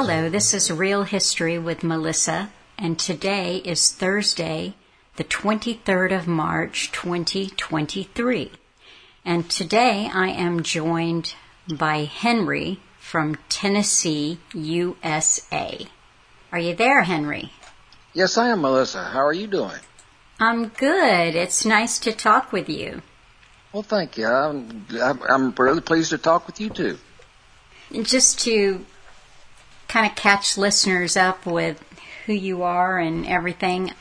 Hello, this is Real History with Melissa, and today is Thursday, the 23rd of March, 2023. And today I am joined by Henry from Tennessee, USA. Are you there, Henry? Yes, I am, Melissa. How are you doing? I'm good. It's nice to talk with you. Well, thank you. I'm, I'm really pleased to talk with you too. Just to kind of catch listeners up with who you are and everything,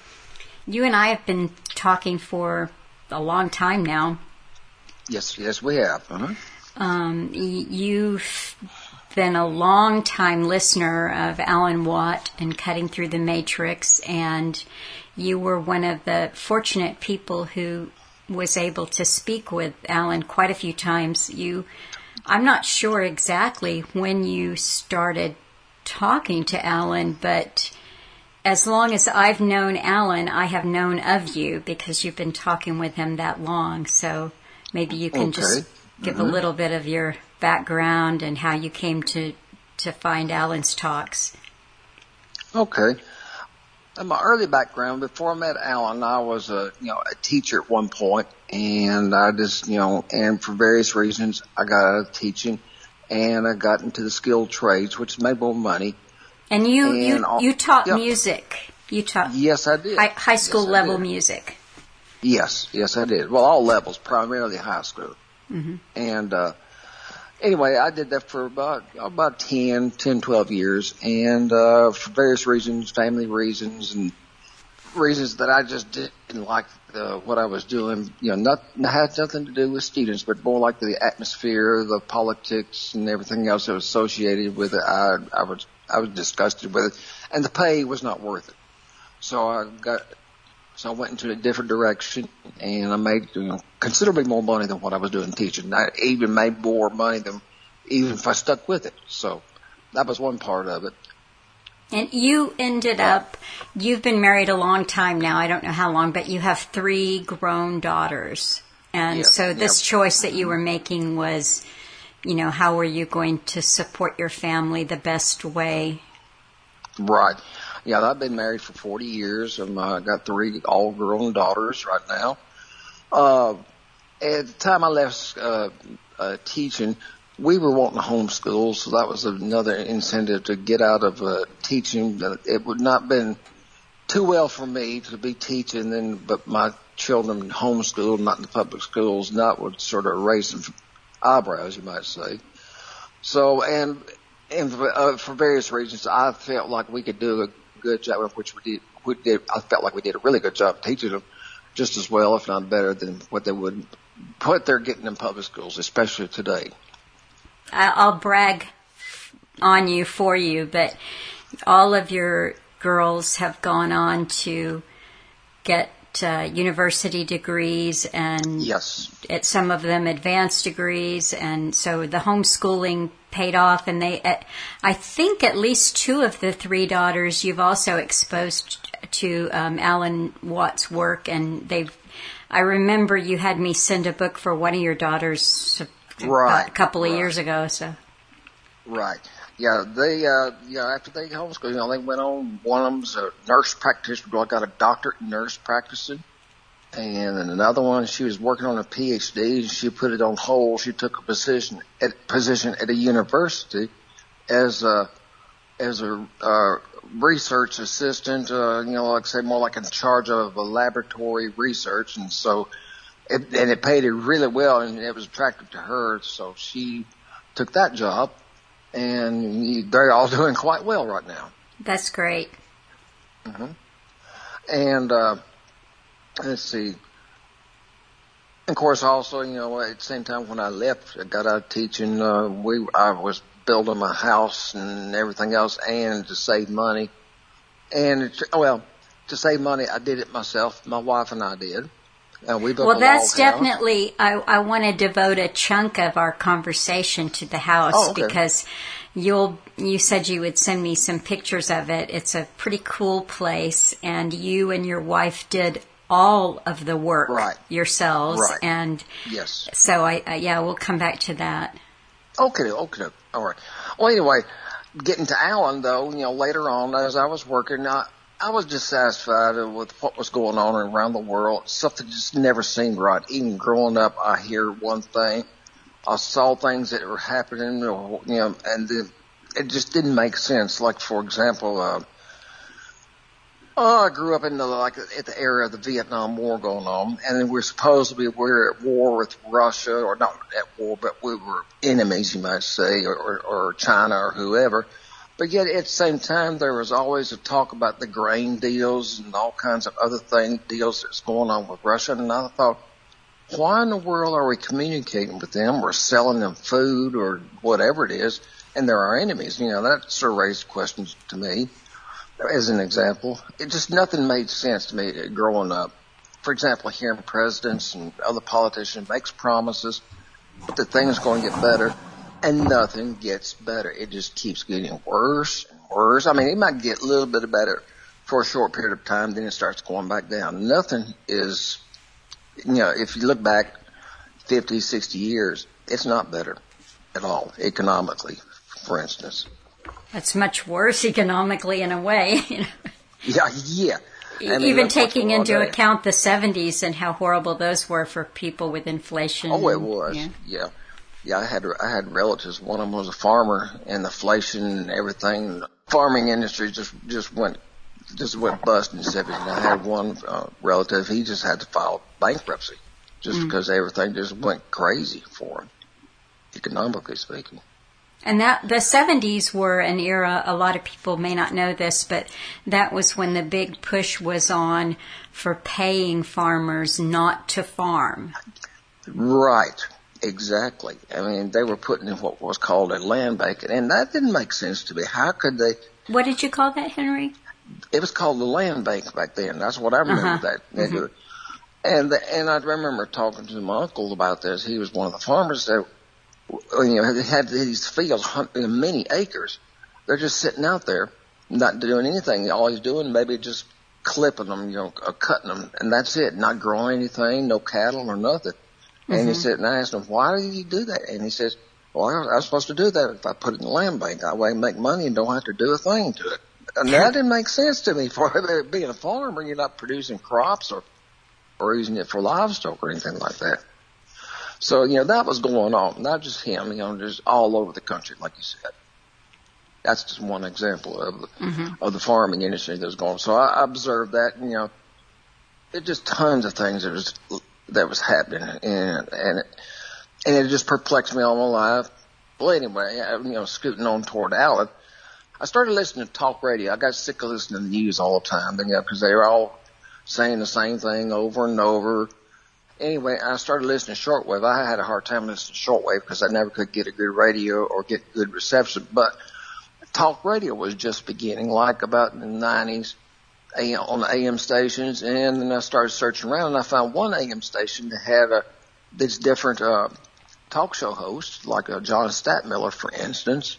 you and I have been talking for a long time now. Yes, yes, we have. Uh-huh. Um, you've been a long time listener of Alan Watt and Cutting Through the Matrix, and you were one of the fortunate people who was able to speak with Alan quite a few times. You, I'm not sure exactly when you started talking to Alan, but as long as I've known Alan, I have known of you because you've been talking with him that long. So maybe you can Okay. just give Mhm. a little bit of your background and how you came to to find Alan's talks. Okay. In my early background, before I met Alan, I was a you know a teacher at one point, and I just you know, and for various reasons, I got out of teaching, and I got into the skilled trades, which made more money. And you And you all- you taught yeah. music. You taught Yes, I did. high, high school Yes, level music. Yes, yes, I did. Well, all levels, primarily high school. hmm And uh, anyway, I did that for about about 10, 10 12 years, and uh, for various reasons, family reasons, and reasons that I just didn't like the, what I was doing. You know, not had nothing to do with students, but more like the atmosphere, the politics, and everything else that was associated with it. I I was I was disgusted with it, and the pay was not worth it. So I got so I went into a different direction, and I made you know, considerably more money than what I was doing teaching. I even made more money than even if I stuck with it. So that was one part of it. And you ended up, you've been married a long time now. I don't know how long, but you have three grown daughters. And Yes, so this yeah. choice that you were making was, you know, how were you going to support your family the best way? Right. Yeah, I've been married for 40 years. and I got three all grown daughters right now. Uh, at the time I left uh, uh, teaching, we were wanting to homeschool, so that was another incentive to get out of uh, teaching. Uh, It would not been too well for me to be teaching, then but my children homeschooled, not in the public schools, that would sort of raise some eyebrows, you might say. So, and and uh, for various reasons, I felt like we could do a good job, which we did. We did. I felt like we did a really good job teaching them, just as well, if not better, than what they would, what they're getting in public schools, especially today. I'll brag on you for you, but all of your girls have gone on to get uh, university degrees and Yes, at some of them advanced degrees and so the homeschooling paid off and they at, i think at least two of the three daughters you've also exposed to um, alan watt's work and they've i remember you had me send a book for one of your daughters Right, a couple of right. years ago so right. Yeah, they, uh, yeah, after they homeschooled, you know, they went on, one of them's a nurse practitioner, well, got a doctorate in nurse practicing. And then another one, she was working on a PhD and she put it on hold. She took a position at, position at a university as a, as a, uh, research assistant, uh, you know, like I say, more like in charge of a laboratory research. And so, it, and it paid her really well and it was attractive to her. So she took that job and they're all doing quite well right now. that's great Mhm And uh, let's see. Of course, also, you know, at the same time when I left, I got out of teaching. Uh, we I was building my house and everything else, and to save money. And it's, well, to save money, I did it myself. My wife and I did. Uh, we well that's definitely i, I want to devote a chunk of our conversation to the house Oh, okay. because you'll you said you would send me some pictures of it it's a pretty cool place and you and your wife did all of the work Right. yourselves Right. and Yes. so I, I yeah we'll come back to that Okay, okay, all right. Well, anyway, getting to Alan though, you know, later on as I was working, I, I was dissatisfied with what was going on around the world. Something just never seemed right. Even growing up, I hear one thing. I saw things that were happening, you know, and then it just didn't make sense. Like, for example, uh, Oh, I grew up in the like at the era of the Vietnam War going on, and then we're supposed to be we're at war with Russia, or not at war, but we were enemies, you might say, or, or, or China or whoever. But yet at the same time, there was always a talk about the grain deals and all kinds of other thing deals that's going on with Russia. And I thought, why in the world are we communicating with them or selling them food or whatever it is? And they're our enemies. You know, that sort of raised questions to me as an example. It just nothing made sense to me growing up. For example, hearing presidents and other politicians makes promises that things going to get better, and nothing gets better. It just keeps getting worse and worse. I mean, it might get a little bit better for a short period of time, then it starts going back down. Nothing is, you know, if you look back 50, 60 years, it's not better at all economically, for instance. That's much worse economically in a way. Yeah, yeah. I mean, Even taking into account the 70s and how horrible those were for people with inflation. Oh, it was. Yeah. yeah. Yeah, I had I had relatives. One of them was a farmer, and the inflation and everything, the farming industry just just went just went bust in the 70s. And I had one uh, relative; he just had to file bankruptcy just mm. because everything just went crazy for him, economically speaking. And that the 70s were an era, a lot of people may not know this, but that was when the big push was on for paying farmers not to farm. Right. Exactly. I mean, they were putting in what was called a land bank, and that didn't make sense to me. How could they? What did you call that, Henry? It was called the land bank back then. That's what I remember uh-huh. that. Mm-hmm. And and I remember talking to my uncle about this. He was one of the farmers that you know, they had these fields, many acres. They're just sitting out there, not doing anything. All he's doing, maybe just clipping them, you know, or cutting them, and that's it. Not growing anything, no cattle or nothing. Mm-hmm. And he mm-hmm. said, and I asked him, why did you do that? And he says, well, I was supposed to do that if I put it in the land bank. That way I make money and don't have to do a thing to it. And that didn't make sense to me. For being a farmer, you're not producing crops or, or using it for livestock or anything like that. So, you know, that was going on, not just him, you know, just all over the country, like you said. That's just one example of mm-hmm. of the farming industry that was going on. So I observed that, you know, it just tons of things that was, that was happening and, and it, and it just perplexed me all my life. Well, anyway, I, you know, scooting on toward Alan, I started listening to talk radio. I got sick of listening to the news all the time, you know, because they were all saying the same thing over and over anyway, I started listening to shortwave. I had a hard time listening to shortwave because I never could get a good radio or get good reception. But talk radio was just beginning, like about in the on the AM stations. And then I started searching around, and I found one AM station that had a this different uh, talk show host, like a John Stadtmiller, for instance.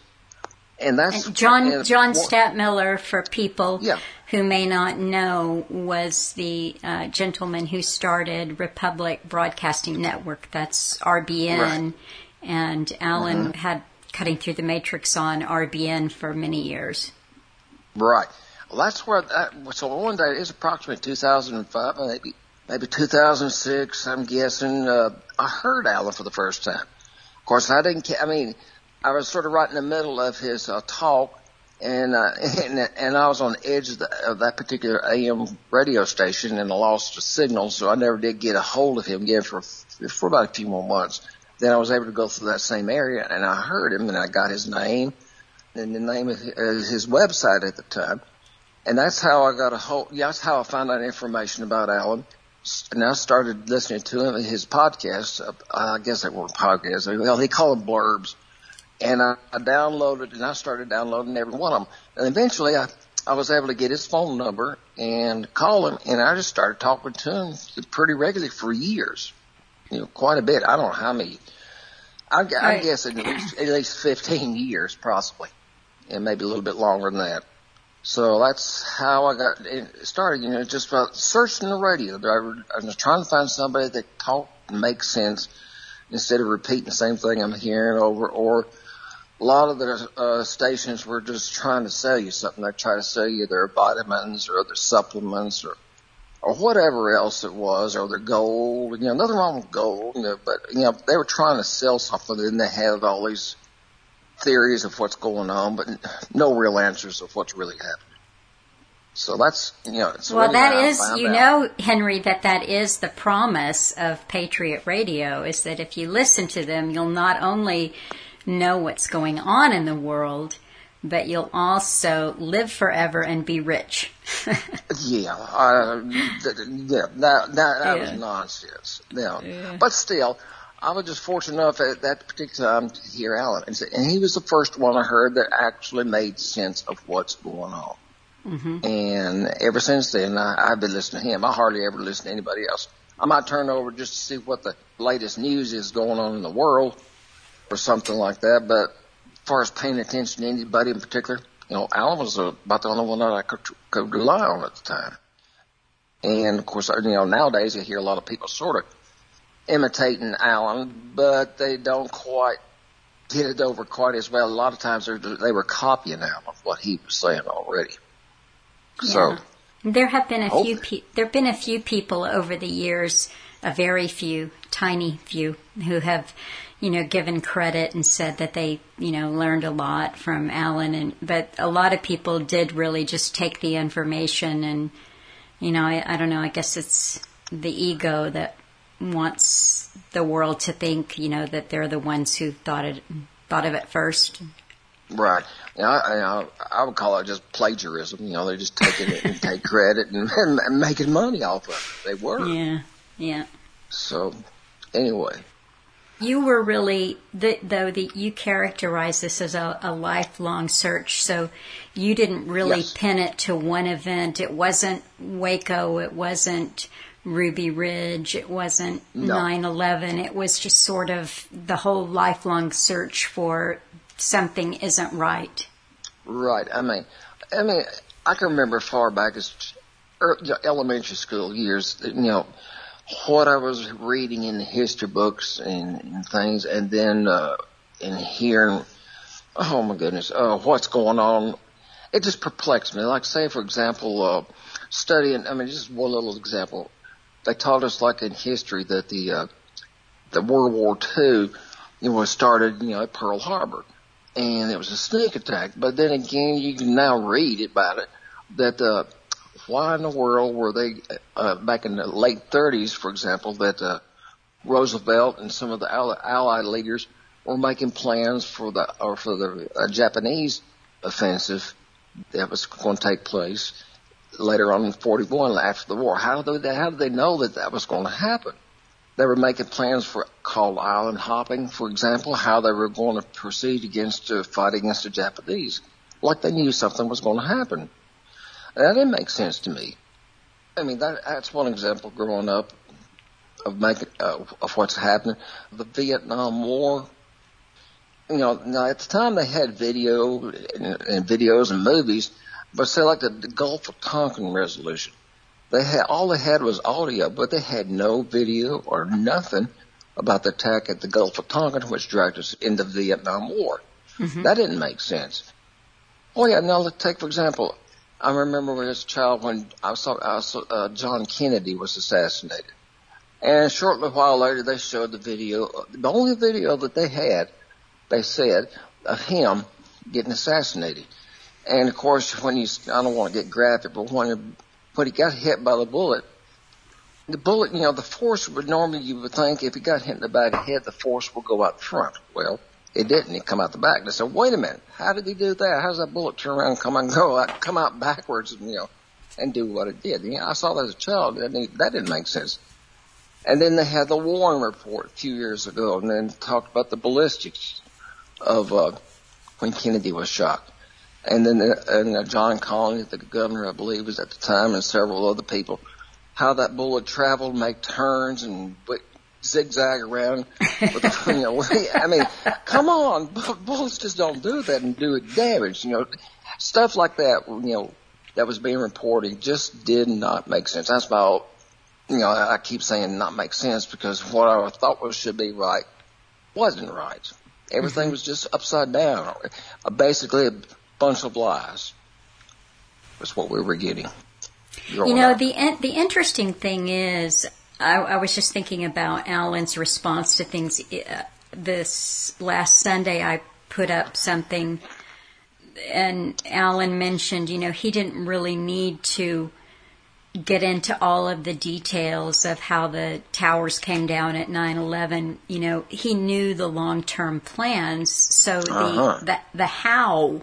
And that's and John and John Stadtmiller for people yeah. who may not know was the uh, gentleman who started Republic Broadcasting Network. That's RBN, right. and Alan mm-hmm. had cutting through the matrix on RBN for many years. Right. Well, that's where that. So one day it's approximately 2005, maybe maybe 2006. I'm guessing. Uh, I heard Alan for the first time. Of course, I didn't. I mean I was sort of right in the middle of his uh, talk, and, uh, and and I was on the edge of, the, of that particular AM radio station, and I lost the signal, so I never did get a hold of him again for for about a few more months. Then I was able to go through that same area, and I heard him, and I got his name and the name of his website at the time, and that's how I got a hold. Yeah, that's how I found out information about Alan. And I started listening to him his podcasts. Uh, I guess they weren't podcasts. Well, they call them blurbs and I, I downloaded and I started downloading every one of them. And eventually I, I was able to get his phone number and call him and I just started talking to him pretty regularly for years. You know, quite a bit. I don't know how many. I, I right. guess at least, at least 15 years possibly and maybe a little bit longer than that. So that's how I got started, you know, just about searching the radio. I was trying to find somebody that talked and makes sense instead of repeating the same thing I'm hearing over or a lot of the uh, stations were just trying to sell you something. They try to sell you their vitamins or their supplements or or whatever else it was, or their gold. You know, nothing wrong with gold, you know, but you know they were trying to sell something, and they had all these theories of what's going on, but no real answers of what's really happening. So that's you know. well, really that is you out. know, Henry, that that is the promise of Patriot Radio is that if you listen to them, you'll not only know what's going on in the world, but you'll also live forever and be rich. yeah, uh, yeah, that that, that yeah. was nonsense. Yeah. yeah. but still, I was just fortunate enough at that particular time to hear Alan, and he was the first one I heard that actually made sense of what's going on. Mm-hmm. And ever since then, I, I've been listening to him. I hardly ever listen to anybody else. I might turn over just to see what the latest news is going on in the world or something like that. But as far as paying attention to anybody in particular, you know, Alan was about the only one that I could, could rely on at the time. And of course, you know, nowadays you hear a lot of people sort of imitating Alan, but they don't quite get it over quite as well. A lot of times they were copying Alan what he was saying already. Yeah. So there have been a few pe- there have been a few people over the years, a very few, tiny few, who have you know, given credit and said that they, you know, learned a lot from Alan and but a lot of people did really just take the information and you know, I, I don't know, I guess it's the ego that wants the world to think, you know, that they're the ones who thought it thought of it first. Right. You know, I, I would call it just plagiarism. You know, they're just taking it and take credit and, and making money off of it. They were. Yeah. Yeah. So, anyway, you were really, though, that you characterize this as a, a, lifelong search. So you didn't really yes. pin it to one event. It wasn't Waco. It wasn't Ruby Ridge. It wasn't no. 9/11. It was just sort of the whole lifelong search for something isn't right. Right. I mean, I mean, I can remember far back as elementary school years. You know what I was reading in the history books and, and things, and then uh, and hearing, oh my goodness, uh, what's going on, it just perplexed me. Like say, for example, uh, studying. I mean, just one little example. They taught us, like in history, that the uh, the World War II, you know, started, you know, at Pearl Harbor, and it was a sneak attack. But then again, you can now read about it that uh, why in the world were they uh, back in the late 30s, for example, that uh, Roosevelt and some of the Allied leaders were making plans for the or for the uh, Japanese offensive that was going to take place later on in 41 after the war. How did they how did they know that that was going to happen? They were making plans for called island hopping, for example, how they were going to proceed against uh, fight against the Japanese, like they knew something was going to happen. That didn't make sense to me. I mean, that, that's one example growing up of making uh, of what's happening. The Vietnam War. You know, now at the time they had video and, and videos and movies, but say like the, the Gulf of Tonkin resolution, they had all they had was audio, but they had no video or nothing about the attack at the Gulf of Tonkin, which dragged us into the Vietnam War. Mm-hmm. That didn't make sense. Oh yeah, now let's take for example I remember as a child when I saw, I saw uh, John Kennedy was assassinated. And shortly while later, they showed the video, the only video that they had, they said, of him getting assassinated. And of course, when you, I don't want to get graphic, but when, when he got hit by the bullet, the bullet, you know, the force would normally, you would think if he got hit in the back of the head, the force would go out front. Well, it didn't. It come out the back. They said, wait a minute. How did he do that? How does that bullet turn around and come and go, out, come out backwards and, you know, and do what it did? You know, I saw that as a child. Didn't, that didn't make sense. And then they had the Warren report a few years ago and then talked about the ballistics of, uh, when Kennedy was shot. And then, uh, and uh, John Connally, the governor, I believe, was at the time and several other people, how that bullet traveled, make turns and zigzag around. With, the, you know, I mean, come on, bullets just don't do that and do it damage. You know, stuff like that. You know, that was being reported just did not make sense. That's about, you know, I keep saying not make sense because what I thought was should be right wasn't right. Everything mm-hmm. was just upside down. Basically, bunch of lies. was what we were getting. You know, the the interesting thing is, I, I, was just thinking about Alan's response to things. Uh, this last Sunday, I put up something, and Alan mentioned, you know, he didn't really need to get into all of the details of how the towers came down at 9/11 you know he knew the long-term plans so uh-huh. the, the how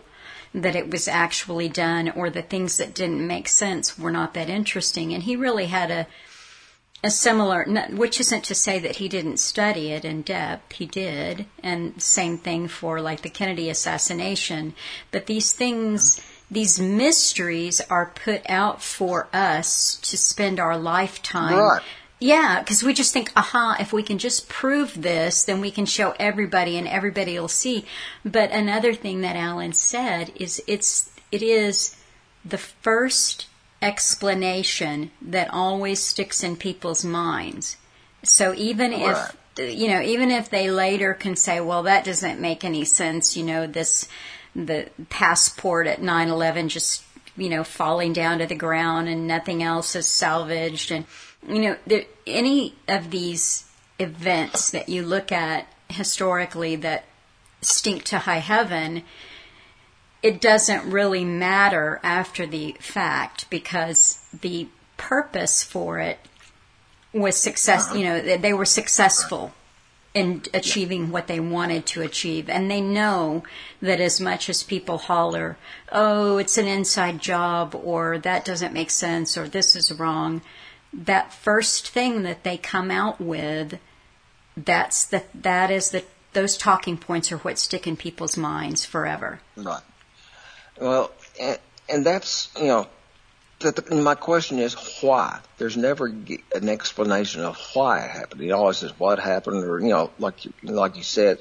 that it was actually done or the things that didn't make sense were not that interesting and he really had a a similar which isn't to say that he didn't study it in depth he did and same thing for like the Kennedy assassination but these things these mysteries are put out for us to spend our lifetime. Right. Yeah, because we just think, aha, if we can just prove this, then we can show everybody and everybody will see. But another thing that Alan said is it's, it is the first explanation that always sticks in people's minds. So even right. if, you know, even if they later can say, well, that doesn't make any sense, you know, this, the passport at 9/11 just you know falling down to the ground and nothing else is salvaged and you know there, any of these events that you look at historically that stink to high heaven it doesn't really matter after the fact because the purpose for it was success you know they were successful in achieving what they wanted to achieve. And they know that as much as people holler, oh, it's an inside job, or that doesn't make sense, or this is wrong, that first thing that they come out with, that's the, that is the, those talking points are what stick in people's minds forever. Right. Well, and, and that's, you know, the, my question is why? There's never an explanation of why it happened. He always says what happened, or you know, like you, like you said,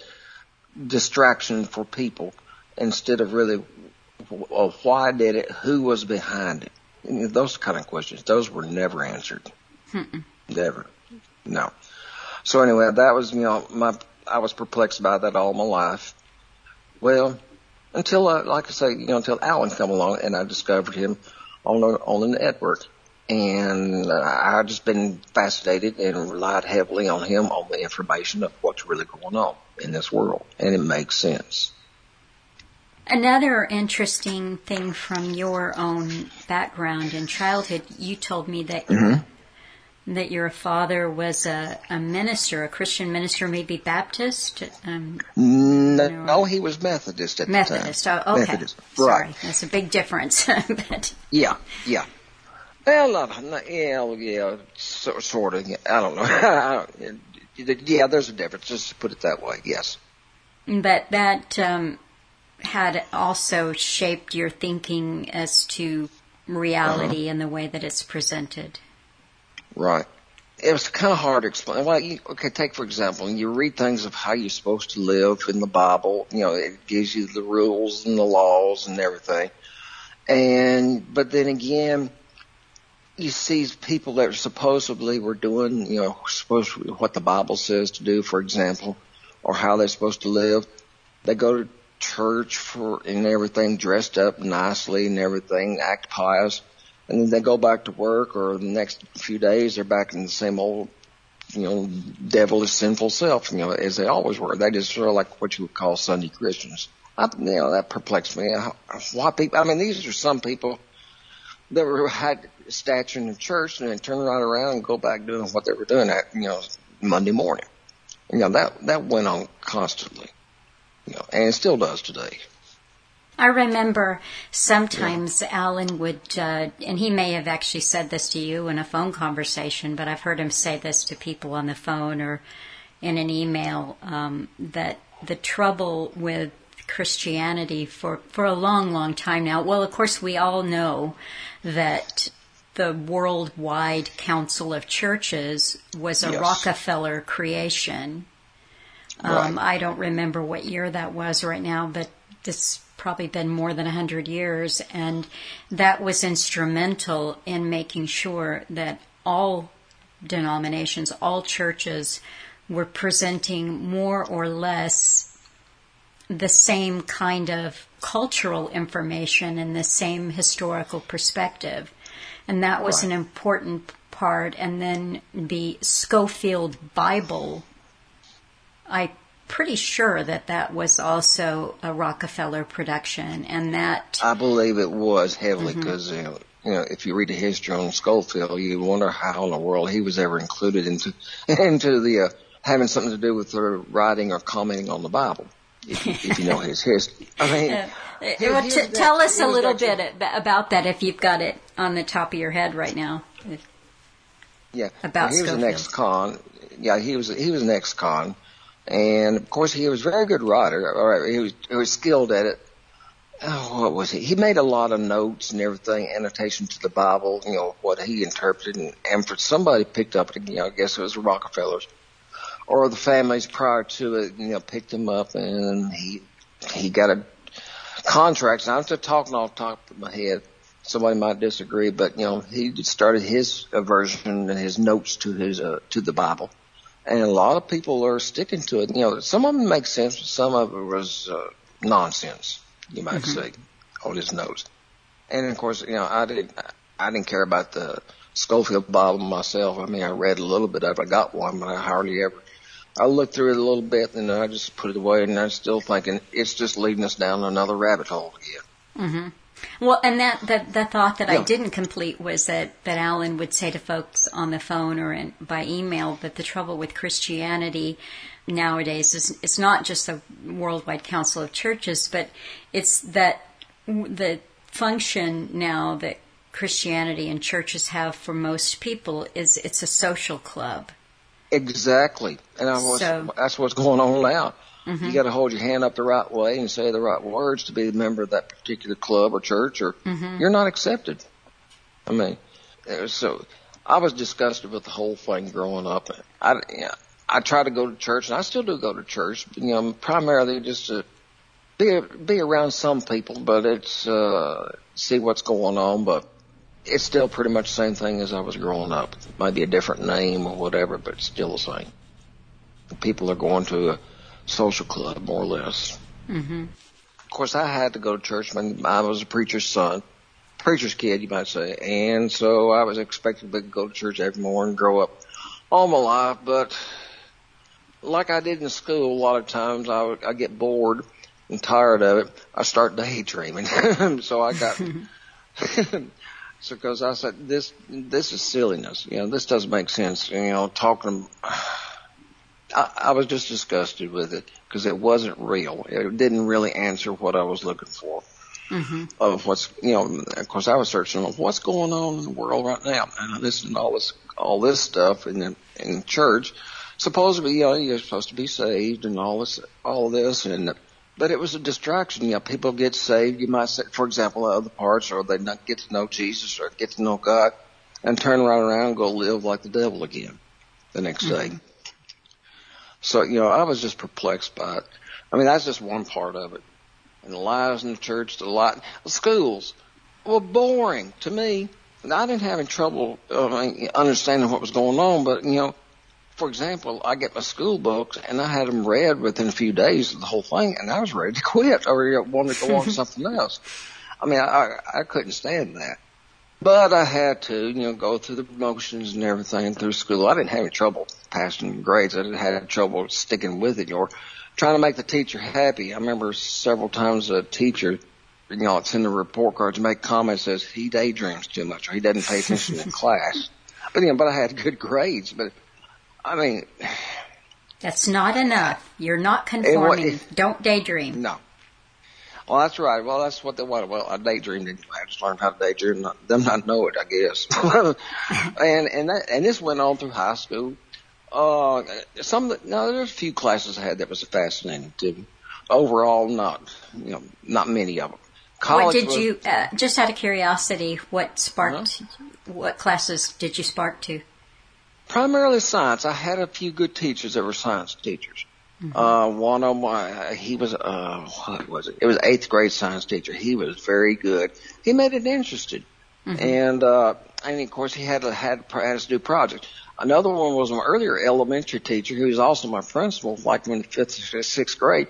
distraction for people instead of really why did it? Who was behind it? Those kind of questions. Those were never answered. Mm-mm. Never. No. So anyway, that was you know my I was perplexed by that all my life. Well, until uh, like I say, you know, until Alan come along and I discovered him on the, on the network. And uh, I've just been fascinated and relied heavily on him on the information of what's really going on in this world. And it makes sense. Another interesting thing from your own background in childhood, you told me that mm-hmm that your father was a, a minister, a Christian minister, maybe Baptist? Um, no, no, he was Methodist at Methodist. the time. Oh, okay. Methodist. Sorry, right. that's a big difference. but. Yeah, yeah. Well, not, yeah, yeah, so, sort of. I don't know. yeah, there's a difference. Just to put it that way. Yes. But that um, had also shaped your thinking as to reality uh-huh. and the way that it's presented. Right. It was kind of hard to explain. Well, you, okay, take for example, you read things of how you're supposed to live in the Bible. You know, it gives you the rules and the laws and everything. And but then again, you see people that supposedly were doing, you know, supposed to, what the Bible says to do, for example, or how they're supposed to live. They go to church for and everything, dressed up nicely and everything, act pious. And then they go back to work or the next few days they're back in the same old you know devilish sinful self you know as they always were. They just sort of like what you would call sunday christians. I, you know that perplexed me. Why people i mean these are some people that were had stature in the church and then turn right around and go back doing what they were doing at you know monday morning. You know that that went on constantly you know and still does today I remember sometimes yeah. Alan would, uh, and he may have actually said this to you in a phone conversation, but I've heard him say this to people on the phone or in an email um, that the trouble with Christianity for, for a long, long time now. Well, of course, we all know that the Worldwide Council of Churches was a yes. Rockefeller creation. Um, right. I don't remember what year that was right now, but this probably been more than 100 years, and that was instrumental in making sure that all denominations, all churches were presenting more or less the same kind of cultural information and the same historical perspective. And that was Right. an important part. And then the Scofield Bible, I'm pretty sure that that was also a Rockefeller production. And that, I believe it was heavily because you know, you know, if you read the history on Scofield, you wonder how in the world he was ever included into into the uh, having something to do with the writing or commenting on the Bible. If you, if you know his history, I mean, Uh, here- well, t- tell us a little bit ab- about that if you've got it on the top of your head right now. Yeah, about he was an ex-con. Yeah, he was he was an ex-con, and of course he was a very good writer. Or he was he was skilled at it. Oh, what was he? He made a lot of notes and everything, annotation to the Bible. You know what he interpreted, and, and for somebody picked up. You know, I guess it was the Rockefellers or the families prior to it. You know, picked him up, and he he got a contract. And I'm just talking off the top of my head somebody might disagree, but you know, he started his uh, version and his notes to his uh, to the Bible, and a lot of people are sticking to it. You know, some of them make sense, but some of it was uh, nonsense, you might say, on his notes. And of course, you know, I didn't I didn't care about the Scofield Bible myself. I mean, I read a little bit of it. I got one, but I hardly ever. I looked through it a little bit, and I just put it away, and I'm still thinking it's just leading us down another rabbit hole again. Well, and that, that the thought that I didn't complete was that, that Alan would say to folks on the phone or in, by email that the trouble with Christianity nowadays is it's not just the Worldwide Council of Churches, but it's that the function now that Christianity and churches have for most people is it's a social club. Exactly, and I was, So- that's what's going on now. You got to hold your hand up the right way and say the right words to be a member of that particular club or church, or you're not accepted. I mean, uh, so I was disgusted with the whole thing growing up. I, I try to go to church, and I still do go to church. You know, primarily just to be be around some people, but it's uh, see what's going on. But it's still pretty much the same thing as I was growing up. Maybe a different name or whatever, but it's still the same. People are going to a social club, more or less. hmm Of course, I had to go to church when I was a preacher's son, preacher's kid, you might say, and so I was expected to go to church every morning, grow up all my life. But like I did in school, a lot of times I would, I get bored and tired of it. I start daydreaming, so I got. So, because I said this, this is silliness. You know, this doesn't make sense. You know, talking. I, I was just disgusted with it because it wasn't real. It didn't really answer what I was looking for. hmm Of what's, you know, of course I was searching of what's going on in the world right now. And I listened to all this, all this stuff in the, in church. Supposedly, you know, you're supposed to be saved and all this, all this and, but it was a distraction. You know, people get saved. You might say, for example, other parts, or they not get to know Jesus or get to know God and turn right around and go live like the devil again the next day. So, you know, I was just perplexed by it. I mean, that's just one part of it. And the lives in the church, the lot, schools were boring to me. And I didn't have any trouble uh, understanding what was going on, but, you know, for example, I get my school books and I had them read within a few days of the whole thing, and I was ready to quit or wanted to go on to something else. I mean, I, I couldn't stand that. But I had to, you know, go through the promotions and everything through school. I didn't have any trouble passing grades. I didn't have any trouble sticking with it or trying to make the teacher happy. I remember several times a teacher, you know, it's in the report cards, make comments says he daydreams too much or he doesn't pay attention in class. But you know, but I had good grades. But I mean, That's not enough. You're not conforming. Don't daydream. no. Well, that's right. Well, that's what they wanted. Well, I daydreamed. anyway. I just learned how to daydream. Not, them not know it, I guess. and and that, and this went on through high school. Uh, some of the, no, there's a few classes I had that was fascinating too. Overall, not you know, not many of them. College What did was- you, uh, just out of curiosity, what sparked, Uh-huh. what classes did you spark to? primarily science. I had a few good teachers that were science teachers. Mm-hmm. Uh, one of my, he was, uh, what was it? It was eighth grade science teacher. He was very good. He made it interesting. Mm-hmm. And, uh, and of course he had to, had, had us do projects. Another one was my earlier elementary teacher who was also my principal, like in fifth or sixth grade.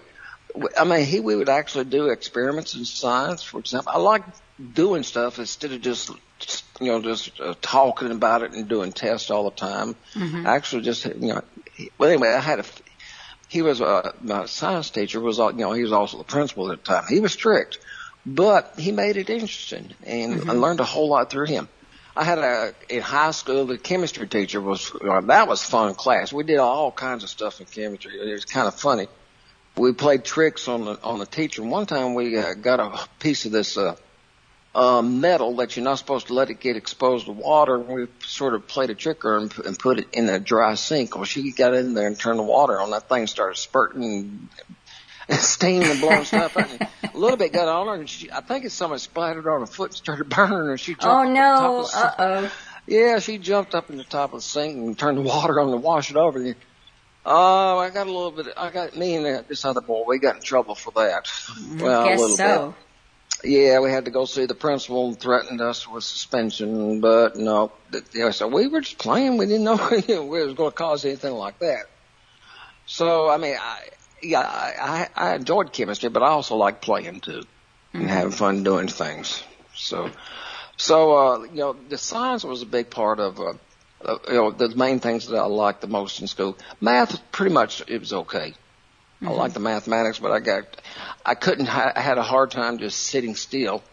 I mean, he we would actually do experiments in science. For example, I like doing stuff instead of just you know just uh, talking about it and doing tests all the time. Mm-hmm. Actually, just you know. Well, anyway, I had a. He was a my science teacher was you know he was also the principal at the time. He was strict, but he made it interesting, and mm-hmm. I learned a whole lot through him. I had a in high school the chemistry teacher was uh, that was fun class. We did all kinds of stuff in chemistry. It was kind of funny. We played tricks on the on the teacher. One time we uh, got a piece of this uh, uh, metal that you're not supposed to let it get exposed to water. We sort of played a trick on and, and put it in a dry sink. Well, she got in there and turned the water on. That thing started spurting and steaming and blowing stuff out. And a little bit got on her, and she, I think it's something splattered on her foot and started burning her. She jumped oh no! Uh oh. Yeah, she jumped up in the top of the sink and turned the water on to wash it over. And, oh, I got a little bit. I got me and this other boy. We got in trouble for that. Well, Guess a little so. bit. Yeah, we had to go see the principal and threatened us with suspension, but no. Yeah, so we were just playing. We didn't know we was going to cause anything like that. So, I mean, I, yeah, I, I enjoyed chemistry, but I also like playing too and mm-hmm. having fun doing things. So, so, uh, you know, the science was a big part of, uh, uh, you know, the main things that I liked the most in school. Math, pretty much, it was okay. Mm-hmm. I liked the mathematics, but I got, I couldn't, I had a hard time just sitting still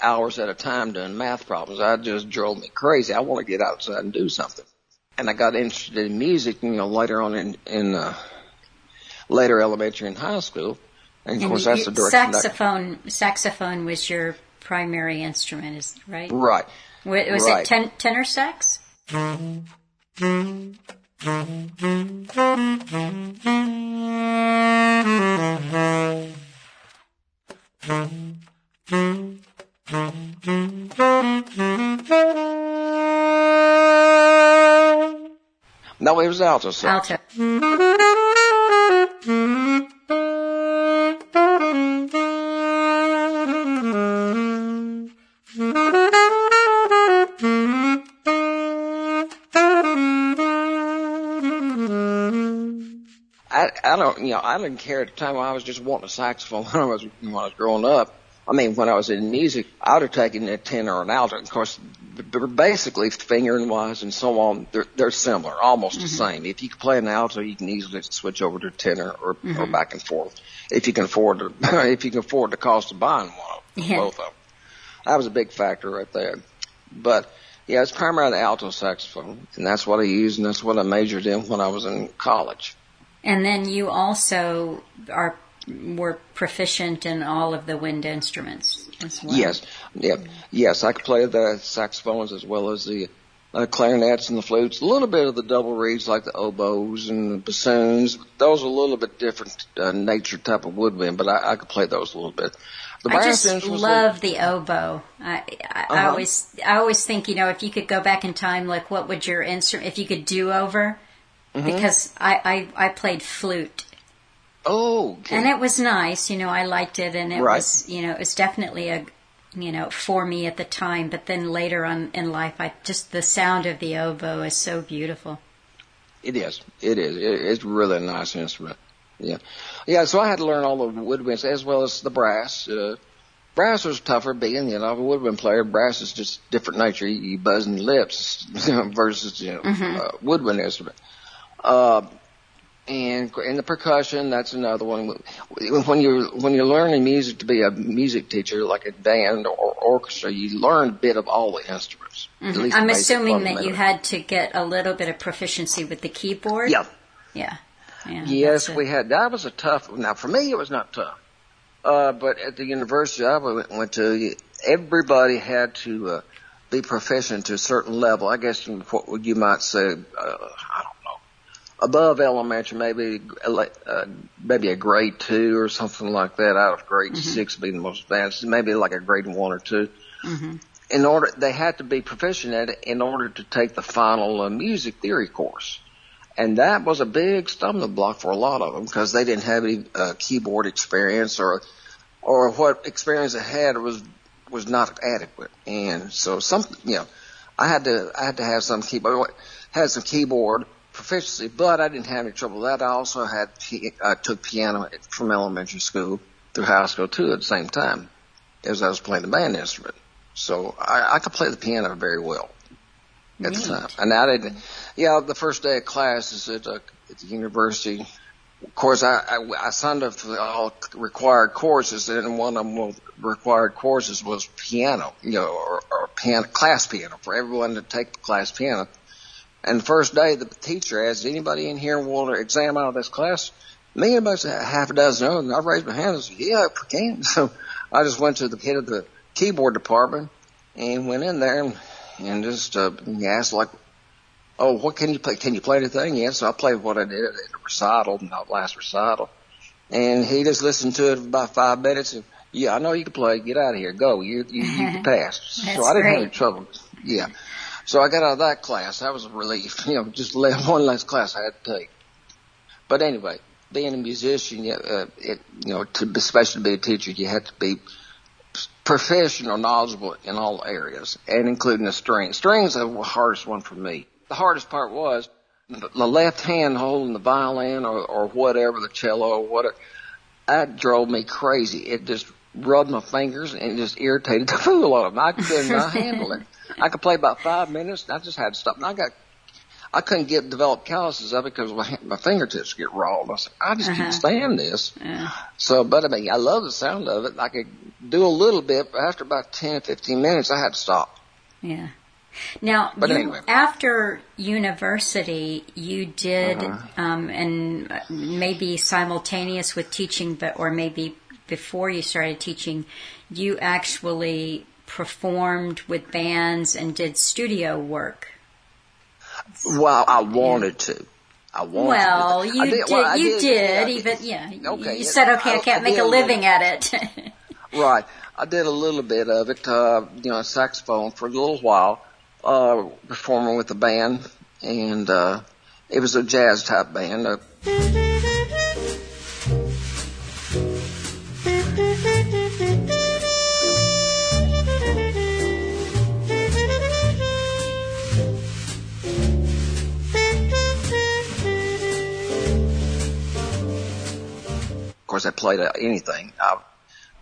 hours at a time doing math problems. That just drove me crazy. I want to get outside and do something. And I got interested in music, you know, later on in, in, uh, later elementary and high school. And of and course, that's the direction. Saxophone. Saxophone was your primary instrument, is right? Right. Was right. it ten, tenor sax? No, it was alto sax. Alto. you know, I didn't care at the time. I was just wanting a saxophone when I was when I was growing up. I mean, when I was in music, I would have taken a tenor or an alto. Of course, they're basically fingering wise and so on. They're, they're similar, almost mm-hmm. the same. If you can play an alto, you can easily switch over to tenor or, mm-hmm. or back and forth. If you can afford to, if you can afford the cost of buying one of them, yeah. both of them. That was a big factor right there. But yeah, it's primarily the alto saxophone, and that's what I used, and that's what I majored in when I was in college. And then you also are were proficient in all of the wind instruments as well. Yes, yeah, yes. I could play the saxophones as well as the uh, clarinets and the flutes. A little bit of the double reeds, like the oboes and the bassoons. Those are a little bit different uh, nature type of woodwind, but I, I could play those a little bit. The I just love the oboe. I, I, uh-huh. I always, I always think, you know, if you could go back in time, like, what would your instrument? If you could do over, mm-hmm. because I, I I played flute. Oh, okay. and it was nice. You know, I liked it, and it right. was you know it was definitely a you know for me at the time. But then later on in life, I just the sound of the oboe is so beautiful. It is. It is. It's really a nice instrument. Yeah, yeah. So I had to learn all the woodwinds as well as the brass. Uh, brass was tougher, being you know a woodwind player. Brass is just different nature. You, you buzzing lips versus you know mm-hmm. uh, woodwind instrument. Uh, and and the percussion, that's another one. When you're when you're learning music to be a music teacher, like a band or orchestra, you learn a bit of all the instruments. Mm-hmm. I'm assuming that you had to get a little bit of proficiency with the keyboard. Yeah. Yeah. yeah yes, we had. That was a tough. Now, for me, it was not tough. Uh, but at the university I went to, everybody had to uh, be proficient to a certain level. I guess what you might say, uh, above elementary, maybe uh, maybe a grade two or something like that. Out of grade mm-hmm. six being the most advanced, maybe like a grade one or 2 mm-hmm. In order, they had to be proficient at it in order to take the final uh, music theory course, and that was a big stumbling block for a lot of them because they didn't have any uh, keyboard experience or or what experience they had was was not adequate, and so some you know I had to I had to have some keyboard had some keyboard proficiency, but I didn't have any trouble with that. I also had, I took piano from elementary school through high school too at the same time as I was playing the band instrument. So I, I could play the piano very well at the time. And I didn't, yeah, the first day of classes at, uh, at the university, of course, I, I, I signed up for all required courses, and one of the required courses was piano, you know, or, or piano, class piano for everyone to take the class piano. And the first day, the teacher asked, anybody in here want to exam out of this class? Me and about half a dozen others, and I raised my hand and said, yeah, I can. So I just went to the head of the keyboard department and went in there and, and just uh, asked like, oh, what can you play? Can you play anything? Yes, so I played what I did at a recital, not last recital. And he just listened to it for about five minutes and, yeah, I know you can play. Get out of here. Go. You, you, you can pass. so I didn't great. have any trouble. Yeah. So I got out of that class. That was a relief. You know, just one last class I had to take. But anyway, being a musician, uh, it, you know, to especially to be a teacher, you have to be professional, knowledgeable in all areas, and including the strings. Strings the hardest one for me. The hardest part was the left hand holding the violin or, or whatever, the cello or whatever. That drove me crazy. It just rubbed my fingers and it just irritated the fool out of them. I could not handle it. I could play about five minutes. And I just had to stop. And I got I couldn't get developed calluses of it because my, my fingertips get raw. I said, I just Uh-huh. can't stand this. Yeah. So, but I mean, I love the sound of it. I could do a little bit, but after about 10, 15 minutes, I had to stop. Yeah. Now, But you, anyway. after university, you did, Uh-huh. um, and maybe simultaneous with teaching, but or maybe before you started teaching, you actually performed with bands and did studio work. Well, I wanted to. I wanted Well, to. you I did, well, you did, I even yeah. Okay, you said, okay, I, I- can't I make did a a living at it. Right. I did a little bit of it, uh, you know, saxophone for a little while, uh, performing with a band, and, uh, it was a jazz type band. Uh, course, I played anything, uh,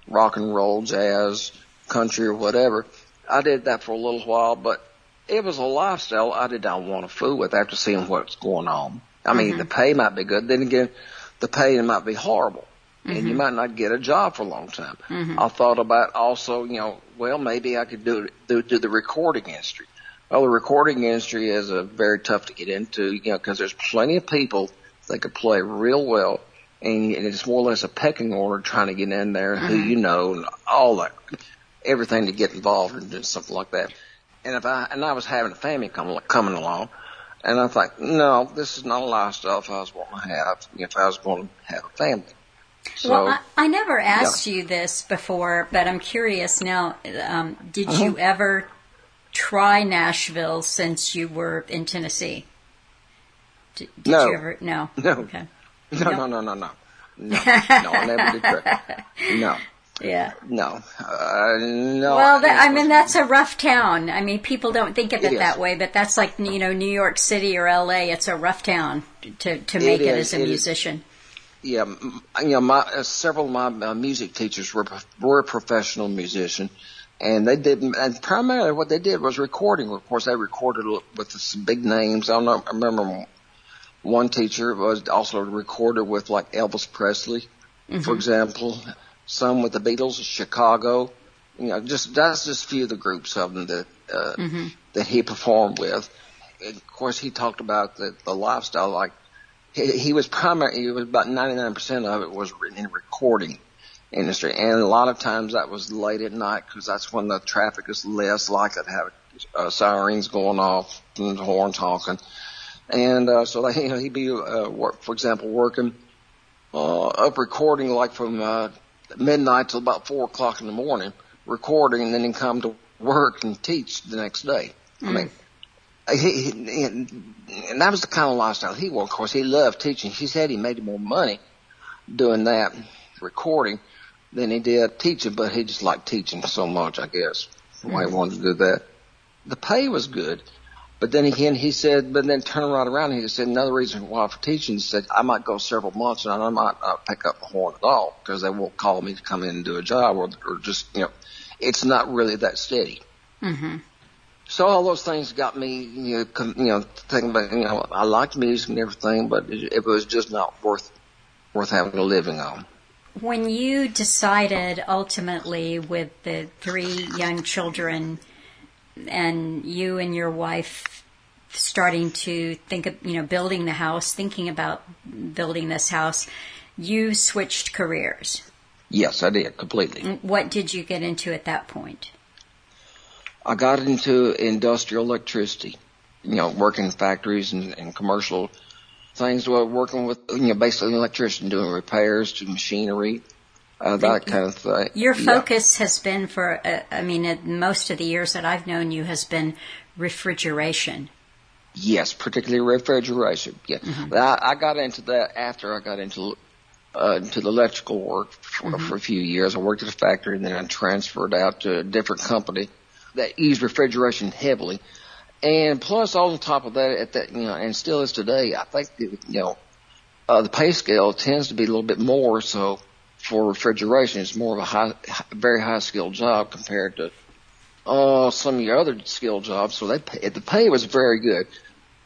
rock and roll, jazz, country, or whatever. I did that for a little while, but it was a lifestyle I did not want to fool with after seeing what's going on. I mean, the pay might be good. Then again, the pay might be horrible. And you might not get a job for a long time. I thought about also, you know, well, maybe I could do do, do the recording industry. Well, the recording industry is a very tough to get into, you know, because there's plenty of people that could play real well, and it's more or less a pecking order trying to get in there, who you know, and all that, everything to get involved in doing something like that. And if I and I was having a family coming coming along, and I thought, no, this is not a lifestyle if I was wanting to have, if I was going to have a family. So well, I, I never asked you this before, but I'm curious now. Um, did Uh-huh. you ever try Nashville since you were in Tennessee? Did, did No. you ever? No. No. Okay. No, no, no, no, no, no, no, never did try. No, Yeah. no, uh, no. Well, that, I mean, that's a rough town. I mean, people don't think of it, It is. that way, but that's like you know New York City or L.A. It's a rough town to to make it, is, as a it is. musician. yeah, you know, my uh, several of my uh, music teachers were were professional musician, and they did, and primarily what they did was recording. Of course, they recorded with some big names. I don't know. I remember one teacher was also recorded with like Elvis Presley, for example. Some with the Beatles, Chicago. You know, just that's just a few of the groups of them that uh, that he performed with. And of course, he talked about the the lifestyle like he, he was primary. He was about ninety nine percent of it was written in the recording industry, and a lot of times that was late at night because that's when the traffic is less likely to have uh, sirens going off and horns honking, and uh, so they, you know, he'd be, uh, work, for example, working uh, up recording like from uh, midnight till about four o'clock in the morning, recording, and then he'd come to work and teach the next day. I mean, he, he, and, that was the kind of lifestyle he wanted. Of course, he loved teaching. He said he made more money doing that recording than he did teaching, but he just liked teaching so much, I guess. Why he wanted to do that. The pay was good. But then again, he said, but then turn right around, he said another reason why for teaching, he said, I might go several months and I might not pick up the horn at all because they won't call me to come in and do a job or, or just, you know, it's not really that steady. Mm-hmm. So all those things got me, you know, com- you know, thinking about, you know, I liked music and everything, but it, it was just not worth, worth having a living on. When you decided ultimately with the three young children and you and your wife starting to think of, you know, building the house, thinking about building this house, you switched careers. Yes, I did completely. What did you get into at that point? I got into industrial electricity, you know, working in factories and, and commercial things, well, working with, you know, basically an electrician doing repairs to machinery, uh, that kind of thing. Your focus yeah. has been for, uh, I mean, most of the years that I've known you has been refrigeration. Yes, particularly refrigeration. Yeah, mm-hmm. I, I got into that after I got into uh, into the electrical work for, mm-hmm. for a few years. I worked at a factory and then I transferred out to a different company that used refrigeration heavily. And plus, all on top of that, at that you know, and still is today, I think you know, uh, the pay scale tends to be a little bit more. So for refrigeration, it's more of a high, very high skilled job compared to uh, some of your other skilled jobs. So they pay, the pay was very good,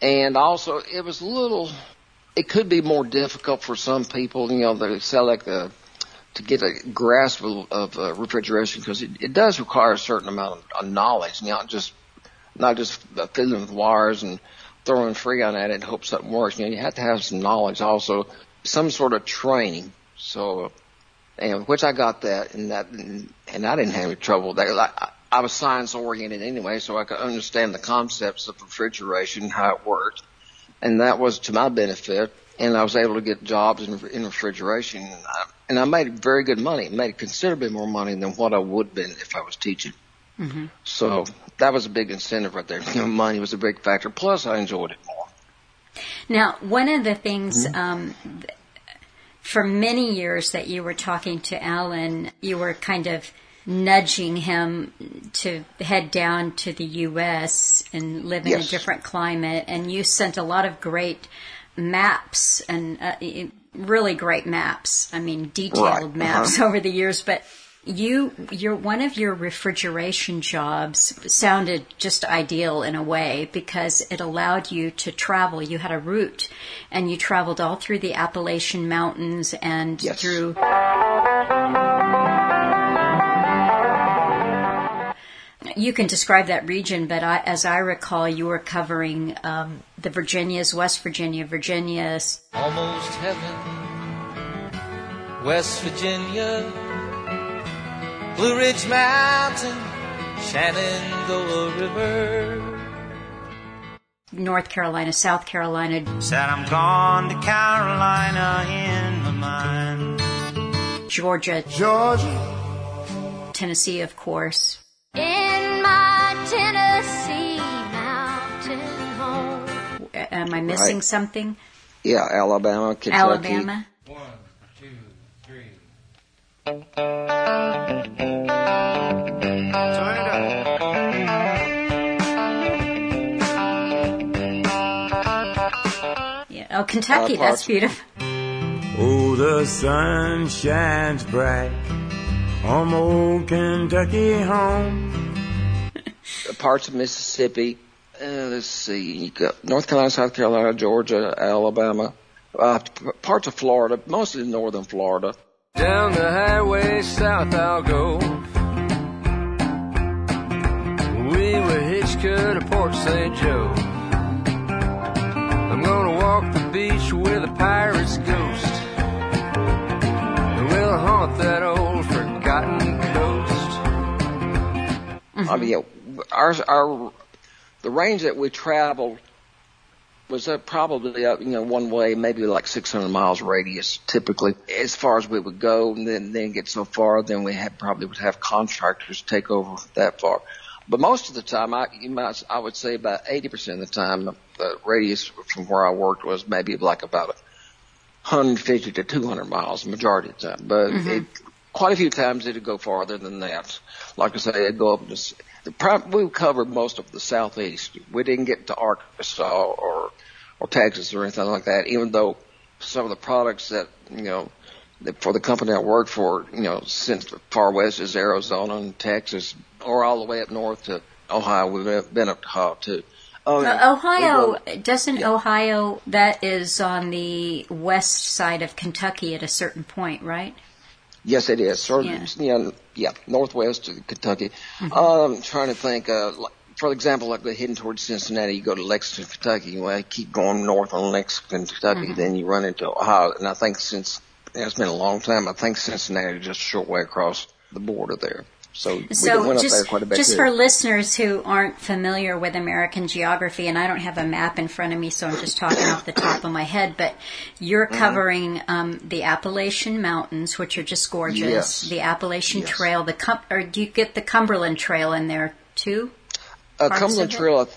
and also it was a little. It could be more difficult for some people, you know, they sell like the to get a grasp of, of uh, refrigeration because it, it does require a certain amount of, of knowledge, not just not just fiddling with wires and throwing freon at it and hope something works. You know, you have to have some knowledge, also some sort of training. So, and which I got that, and that, and, I didn't have any trouble. That I, I was science oriented anyway, so I could understand the concepts of refrigeration, and how it worked, and that was to my benefit. And I was able to get jobs in, in refrigeration. And I, and I made very good money. Made considerably more money than what I would have been if I was teaching. Mm-hmm. So that was a big incentive right there. You know, money was a big factor. Plus, I enjoyed it more. Now, one of the things mm-hmm. um, for many years that you were talking to Alan, you were kind of nudging him to head down to the U.S. and live in yes. a different climate, and you sent a lot of great maps and uh, really great maps. I mean, detailed right. Uh-huh. maps uh-huh. over the years, but you your one of your refrigeration jobs sounded just ideal in a way because it allowed you to travel you had a route and you traveled all through the Appalachian mountains and yes. through you can describe that region, but I, as I recall, you were covering um, the Virginias, West Virginia, Virginias. Almost heaven, West Virginia, Blue Ridge Mountain, Shenandoah River. North Carolina, South Carolina. Said I'm gone to Carolina in my mind. Georgia. Georgia. Tennessee, of course. In my Tennessee mountain home. Am I missing right. something? Yeah, Alabama, Kentucky. Alabama. One, two, three. Yeah. Oh, Kentucky, that's beautiful. Oh, the sun shines bright on old Kentucky home. Parts of Mississippi. Uh, let's see. You got North Carolina, South Carolina, Georgia, Alabama, uh, parts of Florida, mostly northern Florida. Down the highway south I'll go. Hitched to Port St. Joe. I'm gonna walk the beach with a pirate's ghost. And We'll haunt that old forgotten coast. I mean, our, our, the range that we traveled was uh, probably uh, you know one way, maybe like 600 miles radius, typically as far as we would go, and then then get so far, then we had probably would have contractors take over that far. But most of the time, I you might I would say about 80% of the time, the radius from where I worked was maybe like about 150 to 200 miles, majority of the time. But mm-hmm. it, quite a few times it'd go farther than that. Like I say, it'd go up to the prim- we covered most of the southeast. We didn't get to Arkansas or or Texas or anything like that. Even though some of the products that you know for the company I worked for, you know, since far west is Arizona and Texas, or all the way up north to Ohio. We've been up to Ohio too. Oh, Uh, yeah. Ohio doesn't yeah. Ohio that is on the west side of Kentucky at a certain point, right? Yes, it is. Sort of, Yeah. yeah. yeah, northwest of Kentucky. Mm-hmm. Um, trying to think, uh, like- for example, like heading towards Cincinnati, you go to Lexington, Kentucky. Well, you keep going north on Lexington, Kentucky, Mm-hmm. then you run into Ohio. And I think since, it's been a long time, I think Cincinnati is just a short way across the border there. So, we So went up there just quite a bit just for listeners who aren't familiar with American geography, and I don't have a map in front of me, so I'm just talking off the top of my head. But you're Mm-hmm. covering um, the Appalachian Mountains, which are just gorgeous. Yes. The Appalachian Yes. Trail, the cum- or do you get the Cumberland Trail in there too? Uh, Cumberland? Trail, I, th-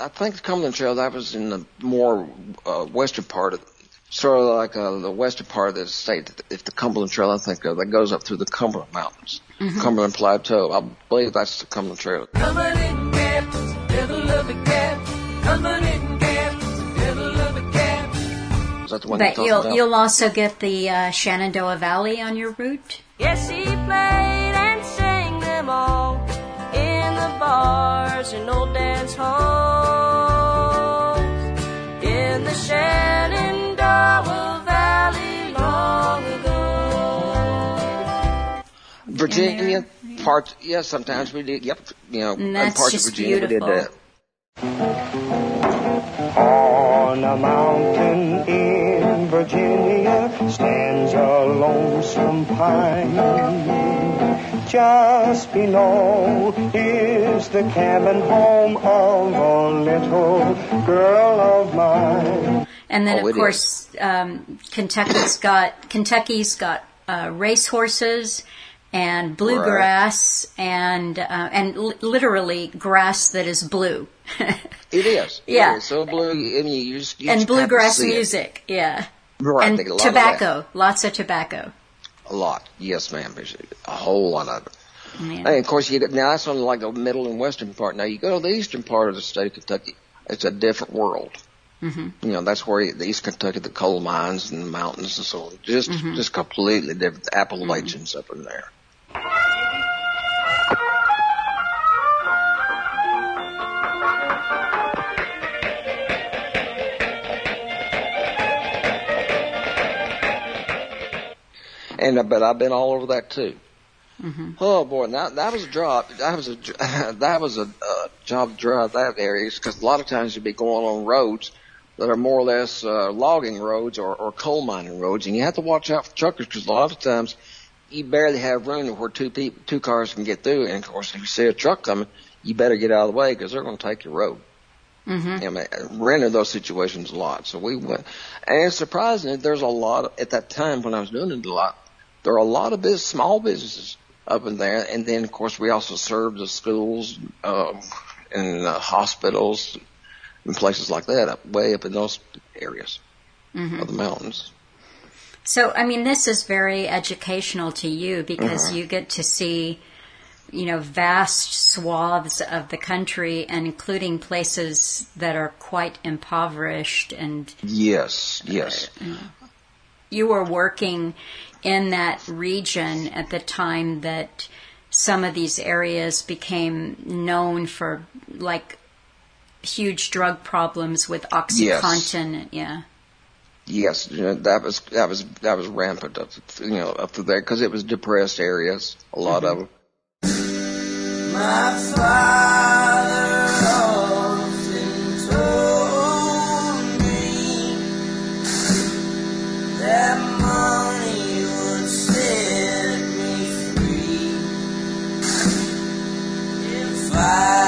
I think the Cumberland Trail, that was in the more uh, western part of, sort of like uh, the western part of the state. If the Cumberland Trail, I think of, that goes up through the Cumberland Mountains, Mm-hmm. Cumberland Plateau. I believe that's the Cumberland Trail. Cumberland Gap, devil of a gap. Cumberland Gap, devil of a gap. Is that the one you're But talking you'll about? you'll also get the uh, Shenandoah Valley on your route. Yes, he played and sang them all in the bars and old dance halls in the Shenandoah Virginia, parts, yeah, sometimes we did, yep, you know, And in that's parts of Virginia beautiful. we did that. On a mountain in Virginia stands a lonesome pine. Just below is the cabin home of a little girl of mine. And then, Oh, of course, um, Kentucky's got Kentucky's got uh, racehorses and bluegrass and uh, and li- literally grass that is blue It is. Yeah. It is so blue, I mean, you just, you and bluegrass see it. music. Yeah, Right, and lot of tobacco, lots of tobacco. A lot. Yes, ma'am. There's a whole lot of it. Yeah. And of course, you now that's on like the middle and western part. Now you go to the eastern part of the state of Kentucky, it's a different world. Mm-hmm. You know, that's where the East Kentucky, the coal mines and the mountains and so on. Just, Mm-hmm. just completely different. The Appalachians up in there. And uh, but I've been all over that too. Oh boy, that that was a job. That was a that was a uh, job drive that area because a lot of times you'd be going on roads that are more or less uh, logging roads or, or coal mining roads, and you have to watch out for truckers because a lot of times you barely have room where two people, two cars can get through. And of course, if you see a truck coming, you better get out of the way because they're going to take your road. Mm-hmm. I mean, ran into those situations a lot. So we went, and it's surprising that there's a lot of, at that time when I was doing it a lot. There are a lot of biz, small businesses up in there, and then of course we also serve the schools um, and uh, hospitals and places like that, up way up in those areas of the mountains. So, I mean, this is very educational to you because Uh-huh. you get to see, you know, vast swaths of the country and including places that are quite impoverished. And Yes, yes, you were working in that region at the time that some of these areas became known for, like, huge drug problems with OxyContin. Yeah. yes. That was that was that was rampant up, you know, up to there because it was depressed areas. A lot mm-hmm. of them. If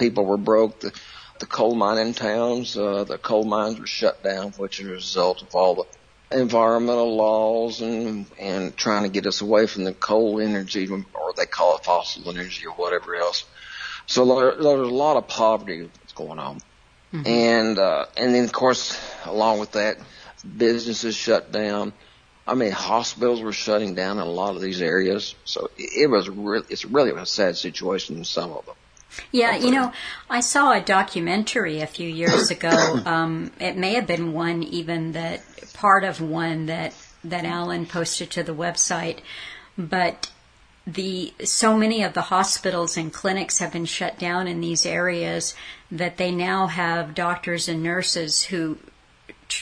people were broke. The, the coal mining towns, uh, the coal mines were shut down, which is a result of all the environmental laws and and trying to get us away from the coal energy, or they call it fossil energy or whatever else. So there, there's a lot of poverty that's going on, mm-hmm. and uh, and then of course along with that, businesses shut down. I mean, hospitals were shutting down in a lot of these areas, so it, was really it's really a sad situation in some of them. Yeah, you know, I saw a documentary a few years ago. Um, it may have been one even that part of one that that Alan posted to the website, but the so many of the hospitals and clinics have been shut down in these areas that they now have doctors and nurses who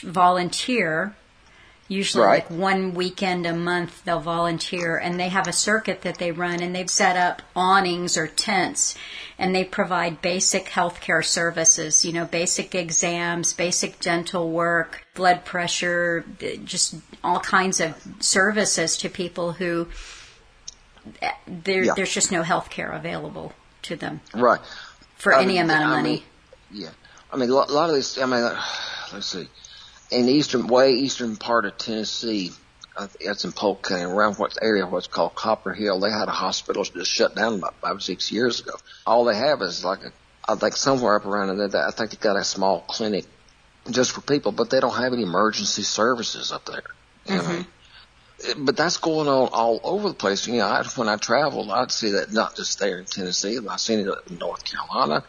volunteer usually right. like one weekend a month they'll volunteer and they have a circuit that they run and they've set up awnings or tents and they provide basic healthcare services, you know, basic exams, basic dental work, blood pressure, just all kinds of services to people who there, yeah. there's just no health care available to them. Right. For I any mean, amount of money. mean, yeah. I mean, a lot of these, I mean, let's see in the eastern, way eastern part of Tennessee, it's in Polk County, around what area what's called Copper Hill. They had a hospital just shut down about five or six years ago. All they have is like a, I think somewhere up around there, I think they got a small clinic just for people, but they don't have any emergency services up there. You mm-hmm. know? But that's going on all over the place. You know, I, when I traveled, I'd see that not just there in Tennessee, but I've seen it in North Carolina,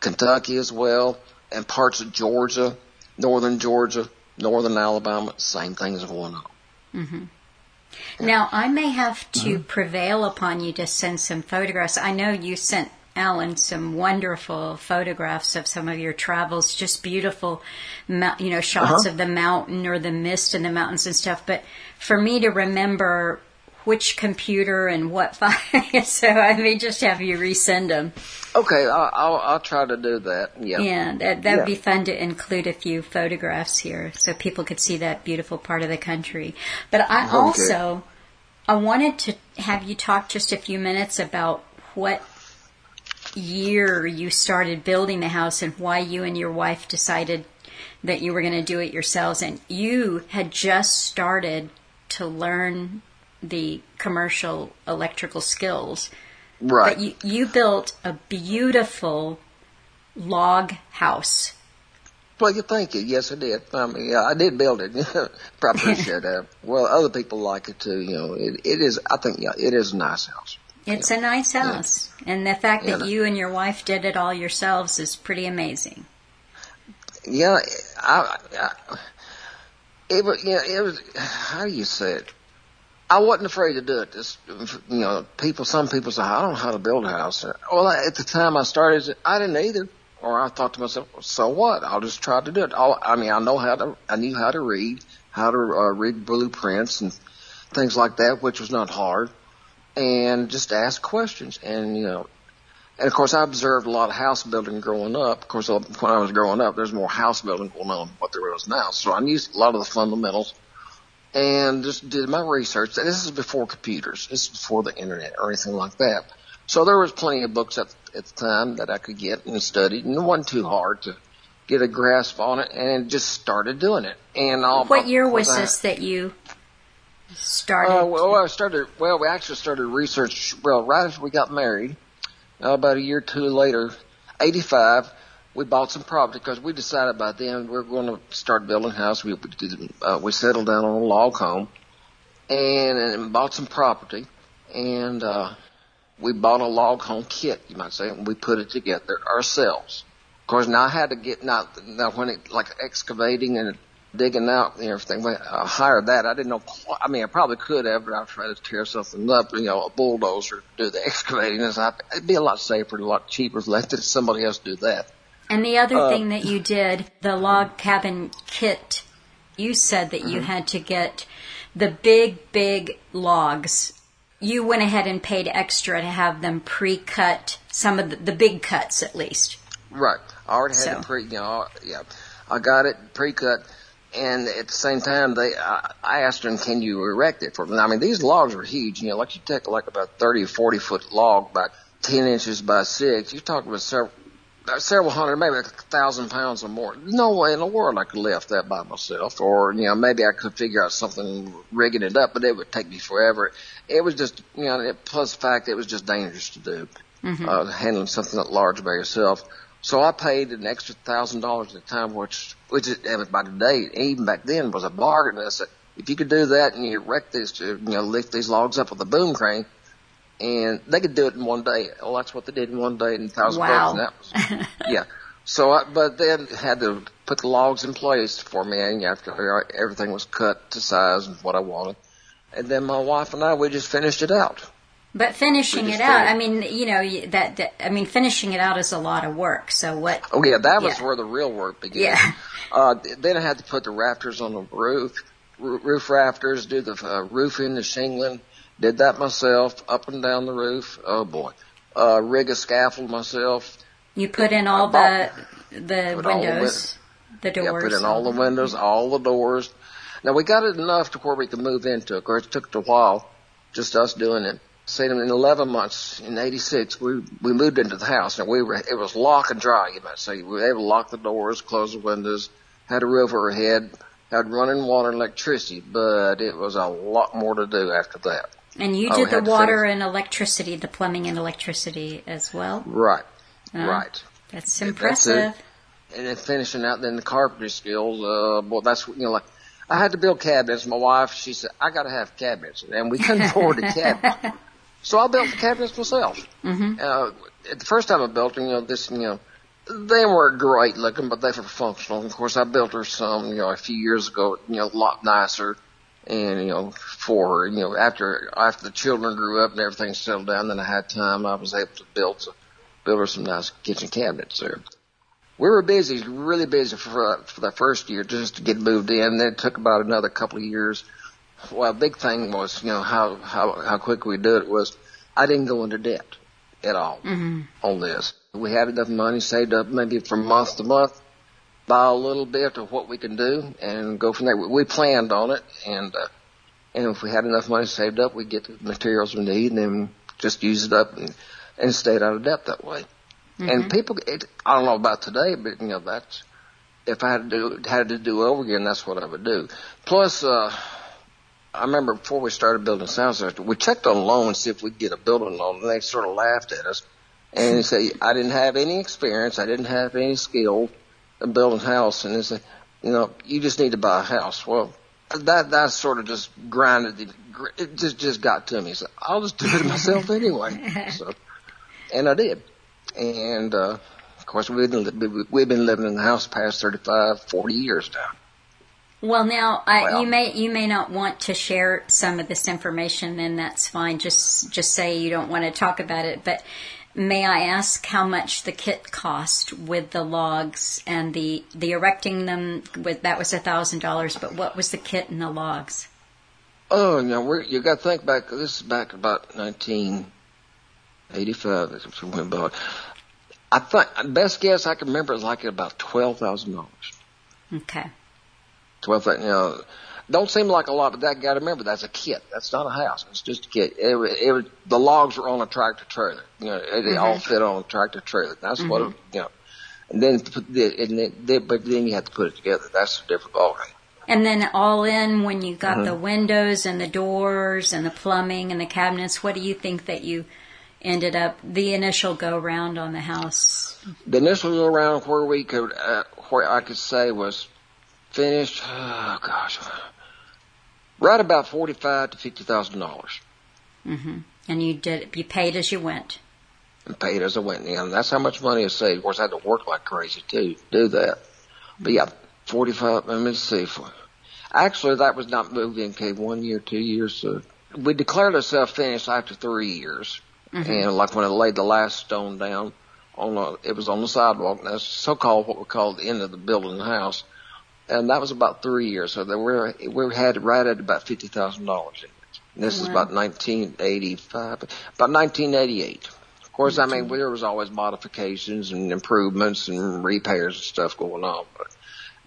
Kentucky as well, and parts of Georgia northern Georgia, northern Alabama, same things going on. Mm-hmm. Now, I may have to mm-hmm. prevail upon you to send some photographs. I know you sent Alan some wonderful photographs of some of your travels, just beautiful, you know, shots uh-huh. of the mountain or the mist in the mountains and stuff. But for me to remember which computer and what file. so I may just have you resend them. Okay, I'll, I'll, I'll try to do that. Yeah, yeah, that would yeah. be fun to include a few photographs here so people could see that beautiful part of the country. But I okay. also I wanted to have you talk just a few minutes about what year you started building the house and why you and your wife decided that you were going to do it yourselves and you had just started to learn the commercial electrical skills. Right. But you, you built a beautiful log house. Well, you thank you. Yes, I did. I mean, yeah, I did build it. I appreciate that. Well, other people like it too. You know, it, it is. I think, yeah, it is a nice house. It's yeah. a nice house, yeah. and the fact that you and your wife did it all yourselves is pretty amazing. Yeah, I, I it was. Yeah, it was. How do you say it? I wasn't afraid to do it. Just, you know, people, some people say, I don't know how to build a house. Well, at the time I started, I didn't either. Or I thought to myself, so what? I'll just try to do it. All, I mean, I know how to, I knew how to read, how to uh, read blueprints and things like that, which was not hard. And just ask questions. And, you know, and of course I observed a lot of house building growing up. Of course, when I was growing up, there's more house building going on than what there is now. So I knew a lot of the fundamentals and just did my research. This is before computers. This is before the internet or anything like that. So there was plenty of books at, at the time that I could get and studied, and it wasn't too hard to get a grasp on it, and just started doing it. And all what year was I, this that you started? Uh, well, I started. Well, we actually started research. Well, right after we got married, uh, about a year or two later, eighty-five we bought some property because we decided by then we are going to start building a house. We uh, we settled down on a log home and, and bought some property, and uh, we bought a log home kit, you might say, and we put it together ourselves. Of course, now I had to get now, now when it like excavating and digging out and everything. I hired that. I didn't know. I mean, I probably could have, but I tried to tear something up. You know, a bulldozer do the excavating. It'd be a lot safer, a lot cheaper. Let somebody else do that. And the other uh, thing that you did, the log cabin kit, you said that you mm-hmm. had to get the big, big logs. You went ahead and paid extra to have them pre-cut, some of the, the big cuts at least. Right. I already had so. it pre, you know, yeah. I got it pre-cut and at the same time, they I, I asked them, "Can you erect it for them?" I mean, these logs are huge. You know, like you take like about thirty or forty foot log, about ten inches by six. You're talking about several several hundred, maybe a thousand pounds or more. No way in the world I could lift that by myself. Or, you know, maybe I could figure out something rigging it up, but it would take me forever. It was just, you know, it, plus the fact it was just dangerous to do, uh, handling something that large by yourself. So I paid an extra thousand dollars at the time, which, which and by today, even back then was a bargain. I said, if you could do that and you wreck this, you know, lift these logs up with a boom crane, and they could do it in one day. Well, that's what they did in one day in thousand Wow. bucks. And that was, yeah. So, I, but then had to put the logs in place for me and after everything was cut to size and what I wanted. And then my wife and I, we just finished it out. But finishing it out. I mean, you know, that, that I mean, finishing it out is a lot of work. So what? Oh yeah, that was Yeah. where the real work began. Yeah. Uh, then I had to put the rafters on the roof, roof rafters, do the uh, roofing, the shingling. Did that myself, up and down the roof. Oh boy. Uh, rig a scaffold myself. You put in all the the the windows, the Yeah, doors. put in all the windows, all the doors. Now we got it enough to where we could move into it. Of course, it took a while, just us doing it. Say in 11 months, in 86, we, we moved into the house. Now we were, it was lock and dry, you might say. We were able to lock the doors, close the windows, had a roof overhead, had running water and electricity, but it was a lot more to do after that. And you did the water and electricity, the plumbing and electricity as well. Right. Uh, right. That's That's impressive. it. and then finishing out then the carpentry skills. Uh, well, that's what you know like I had to build cabinets. My wife, she said I got to have cabinets, and we couldn't afford the cabinets, so I built the cabinets myself. Mm-hmm. Uh, the first time I built them, you know, this you know. They weren't great looking, but they were functional. Of course, I built her some, you know, a few years ago, you know, a lot nicer, and you know, for you know, after after the children grew up and everything settled down, then I had time. I was able to build some, build her some nice kitchen cabinets there we were busy, really busy for for the first year just to get moved in. Then it took about another couple of years. Well, a big thing was, you know, how how how quick we did it was, I didn't go into debt at all mm-hmm. on this. We had enough money saved up, maybe from month to month, buy a little bit of what we can do and go from there. We- planned on it, and uh, and if we had enough money saved up, we'd get the materials we need and then just use it up and and stayed out of debt that way. And people, it, I don't know about today, but you know that's if I had to do had to do over again, that's what I would do. Plus, uh, I remember before we started building sound system, we checked on loan and see if we could get a building loan, and they sort of laughed at us and they said I didn't have any experience, I didn't have any skill in building a house, and they said, you know, you just need to buy a house. Well, that that sort of just grinded the, it just just got to me. So I'll just do it myself anyway. So, and I did. And, uh, of course, we've been, we've been living in the house past 35, 40 years now. Well, now I, Well- you may you may not want to share some of this information, and that's fine. Just just say you don't want to talk about it. But may I ask how much the kit cost with the logs and the the erecting them? With that was a thousand dollars. But what was the kit and the logs? Oh, know, we're, you got to think back. This is back about 1985. That's when we bought. I think best guess I can remember is like about twelve thousand dollars. Okay. Twelve thousand. You know, don't seem like a lot, but that got to remember that's a kit. That's not a house. It's just a kit. It, was- it was the logs were on a tractor trailer. You know, they all fit on a tractor trailer. That's what it, you know. And then put the, and then, but then you have to put it together. That's a different ballgame. And then all in when you got Mm-hmm. the windows and the doors and the plumbing and the cabinets. What do you think that you ended up the initial go round on the house? The initial go round where we could, uh, where I could say was finished. Oh gosh, right about forty-five to fifty thousand dollars, Mhm. And you did you paid as you went. and paid as I went. And that's how much money I saved. Of course, I had to work like crazy too to do that. But yeah, forty-five. Let me see. Actually, that was not moved in. Okay, one year, two years. So we declared ourselves finished after three years, and like when I laid the last stone down on the, it was on the sidewalk. And that's so-called what we call the end of the building the house, and that was about three years. So that we're we had right at about fifty thousand dollars in it. And this is about 1985, about 1988. Of course, I mean there was always modifications and improvements and repairs and stuff going on, but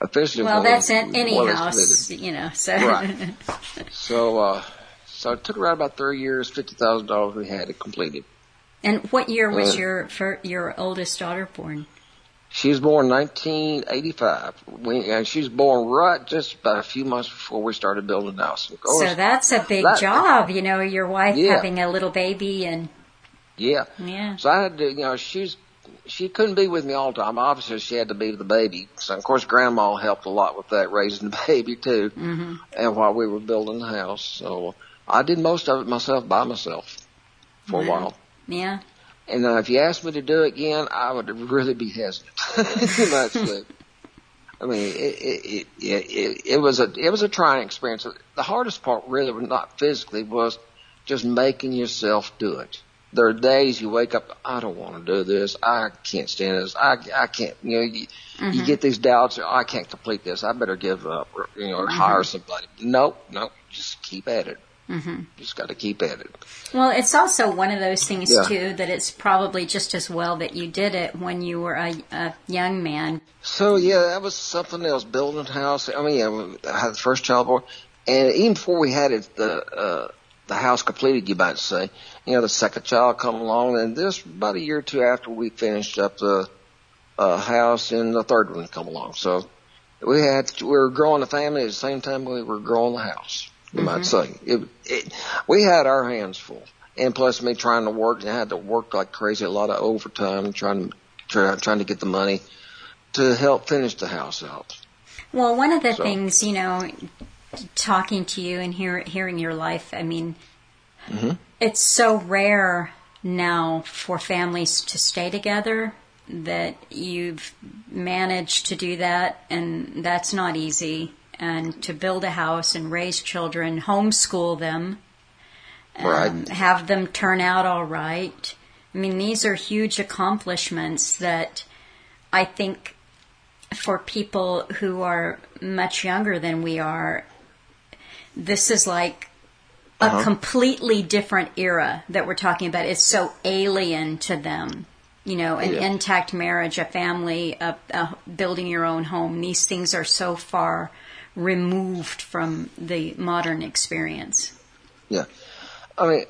officially, Well, that's any more or less house, you know. So Right. So, uh, so it took around about three years, fifty thousand dollars. We had it completed. and what year was Uh, your fir- your oldest daughter born? She was born in 1985. We, and she was born right just about a few months before we started building the house. Course, So that's a big that- job, you know, your wife Yeah. having a little baby and yeah. yeah. So I had to, you know, she's she couldn't be with me all the time. Obviously, she had to be with the baby. So of course, Grandma helped a lot with that, raising the baby too, hmm and while we were building the house. So I did most of it myself by myself for a while. Yeah. And uh, if you asked me to do it again, I would really be hesitant. It. I mean, it, it, it, it, it was a it was a trying experience. The hardest part really was not physically was just making yourself do it. There are days you wake up, I don't want to do this. I can't stand this. I I can't. You know, you, you get these doubts. I can't complete this. I better give up, or you know, or hire somebody. Nope, nope. Just keep at it. Hmm Just got to keep at it. Well, it's also one of those things Yeah. too that it's probably just as well that you did it when you were a, a young man. So yeah, that was something else. Building a house. I mean, yeah, I had the first child born, and even before we had it, the uh, the house completed, you might say. You know, the second child come along, and this about a year or two after we finished up the uh, house, and the third one come along. So we had we were growing the family at the same time we were growing the house. You might mm-hmm. say it, it. We had our hands full, and plus me trying to work, and I had to work like crazy, a lot of overtime, trying to try, trying to get the money to help finish the house out. Well, one of the So- things, you know, talking to you and hear, hearing your life, I mean, mm-hmm. it's so rare now for families to stay together that you've managed to do that, and that's not easy. And to build a house and raise children, homeschool them, Right. um, have them turn out all right. I mean, these are huge accomplishments that I think for people who are much younger than we are, this is like a completely different era that we're talking about. It's so alien to them. You know, an Yeah. intact marriage, a family, a, a building your own home. These things are so far removed from the modern experience. Yeah. I mean,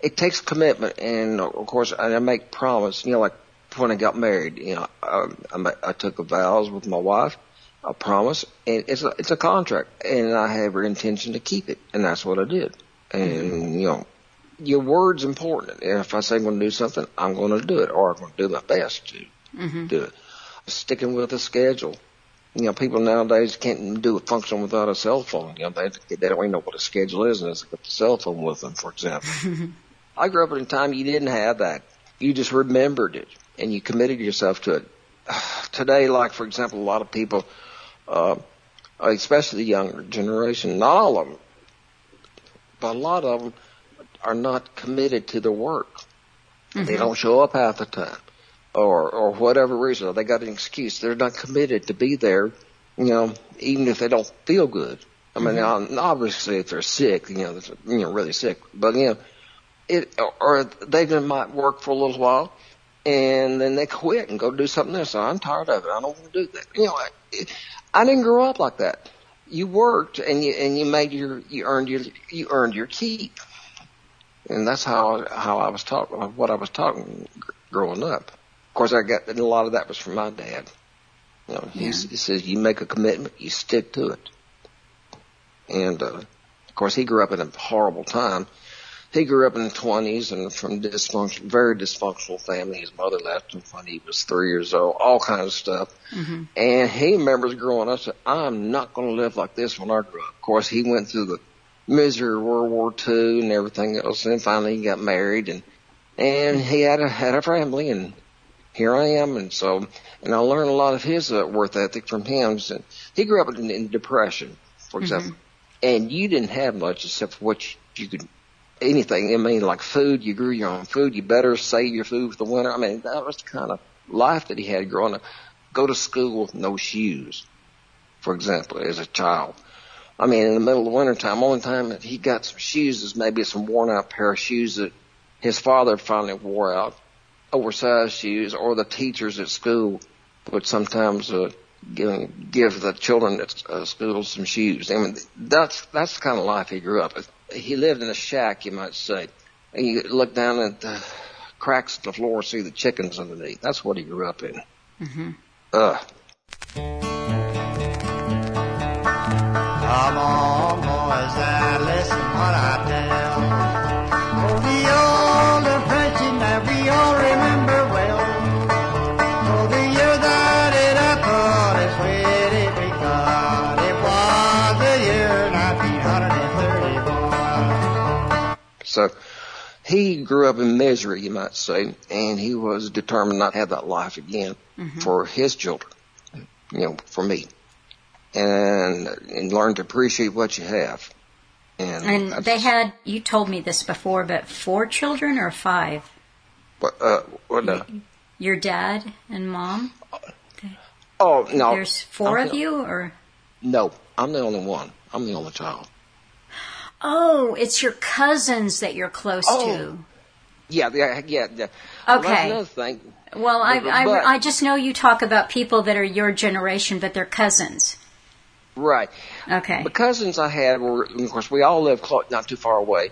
it takes commitment, and of course, I make promise. You know, like when I got married, you know, I, I, ma- I took a vows with my wife, a promise, and it's a it's a contract, and I have every intention to keep it, and that's what I did. And mm-hmm. you know, your word's important. And if I say I'm going to do something, I'm going to do it, or I'm going to do my best to mm-hmm. do it. Sticking with the schedule. You know, people nowadays can't do a function without a cell phone. You know, they they don't even know what a schedule is unless they got the cell phone with them, for example. I grew up in a time you didn't have that. You just remembered it and you committed yourself to it. Today, like for example, a lot of people, uh, especially the younger generation, not all of them, but a lot of them are not committed to their work. They don't show up half the time, or or whatever reason. They got an excuse. They're not committed to be there. You know, even if they don't feel good. I mean, mm-hmm. now, obviously, if they're sick, you know, that's- you know, really sick. But you know, it or they just might work for a little while, and then they quit and go do something else. I'm tired of it. I don't want to do that. You know, I, I didn't grow up like that. You worked and you and you made your you earned your you earned your keep, and that's how how I was taught what I was taught growing up. Of course, I got and a lot of that was from my dad. You know, he, he says you make a commitment, you stick to it. And uh, of course, he grew up in a horrible time. He grew up in the twenties and from dysfunction, very dysfunctional family. His mother left him when he was three years old. All kinds of stuff. And he remembers growing up. Said, "I'm not going to live like this when I grow up." Of course, he went through the misery of World War II and everything else. And finally, he got married and and he had a had a family. And here I am. And so, and I learned a lot of his uh, worth ethic from him. So he grew up in, in depression, for example, and you didn't have much except for what you, you could anything. I mean, like food, you grew your own food. You better save your food for the winter. I mean, that was the kind of life that he had growing up. Go to school with no shoes, for example, as a child. I mean, in the middle of the winter time, only time that he got some shoes is maybe some worn out pair of shoes that his father finally wore out, oversized shoes, or the teachers at school would sometimes uh, give, give the children at uh, school some shoes. I mean, that's that's the kind of life he grew up. with. He lived in a shack, you might say. And you look down at the cracks in the floor, see the chickens underneath. That's what he grew up in. Ugh. Come on, he grew up in misery, you might say, and he was determined not to have that life again for his children, you know, for me. And, and learn to appreciate what you have. And, And they had, you told me this before, but four children or five? What, uh, what, uh, Your dad and mom? oh, no. There's four I'm of the- you, or? No, I'm the only one. I'm the only child. Oh, it's your cousins that you're close Oh. to. Yeah, yeah, yeah. yeah. Well, Okay. another thing. Well, I, But- I, I just know you talk about people that are your generation, but they're cousins. Right. Okay. The cousins I had were, of course, we all lived close, not too far away,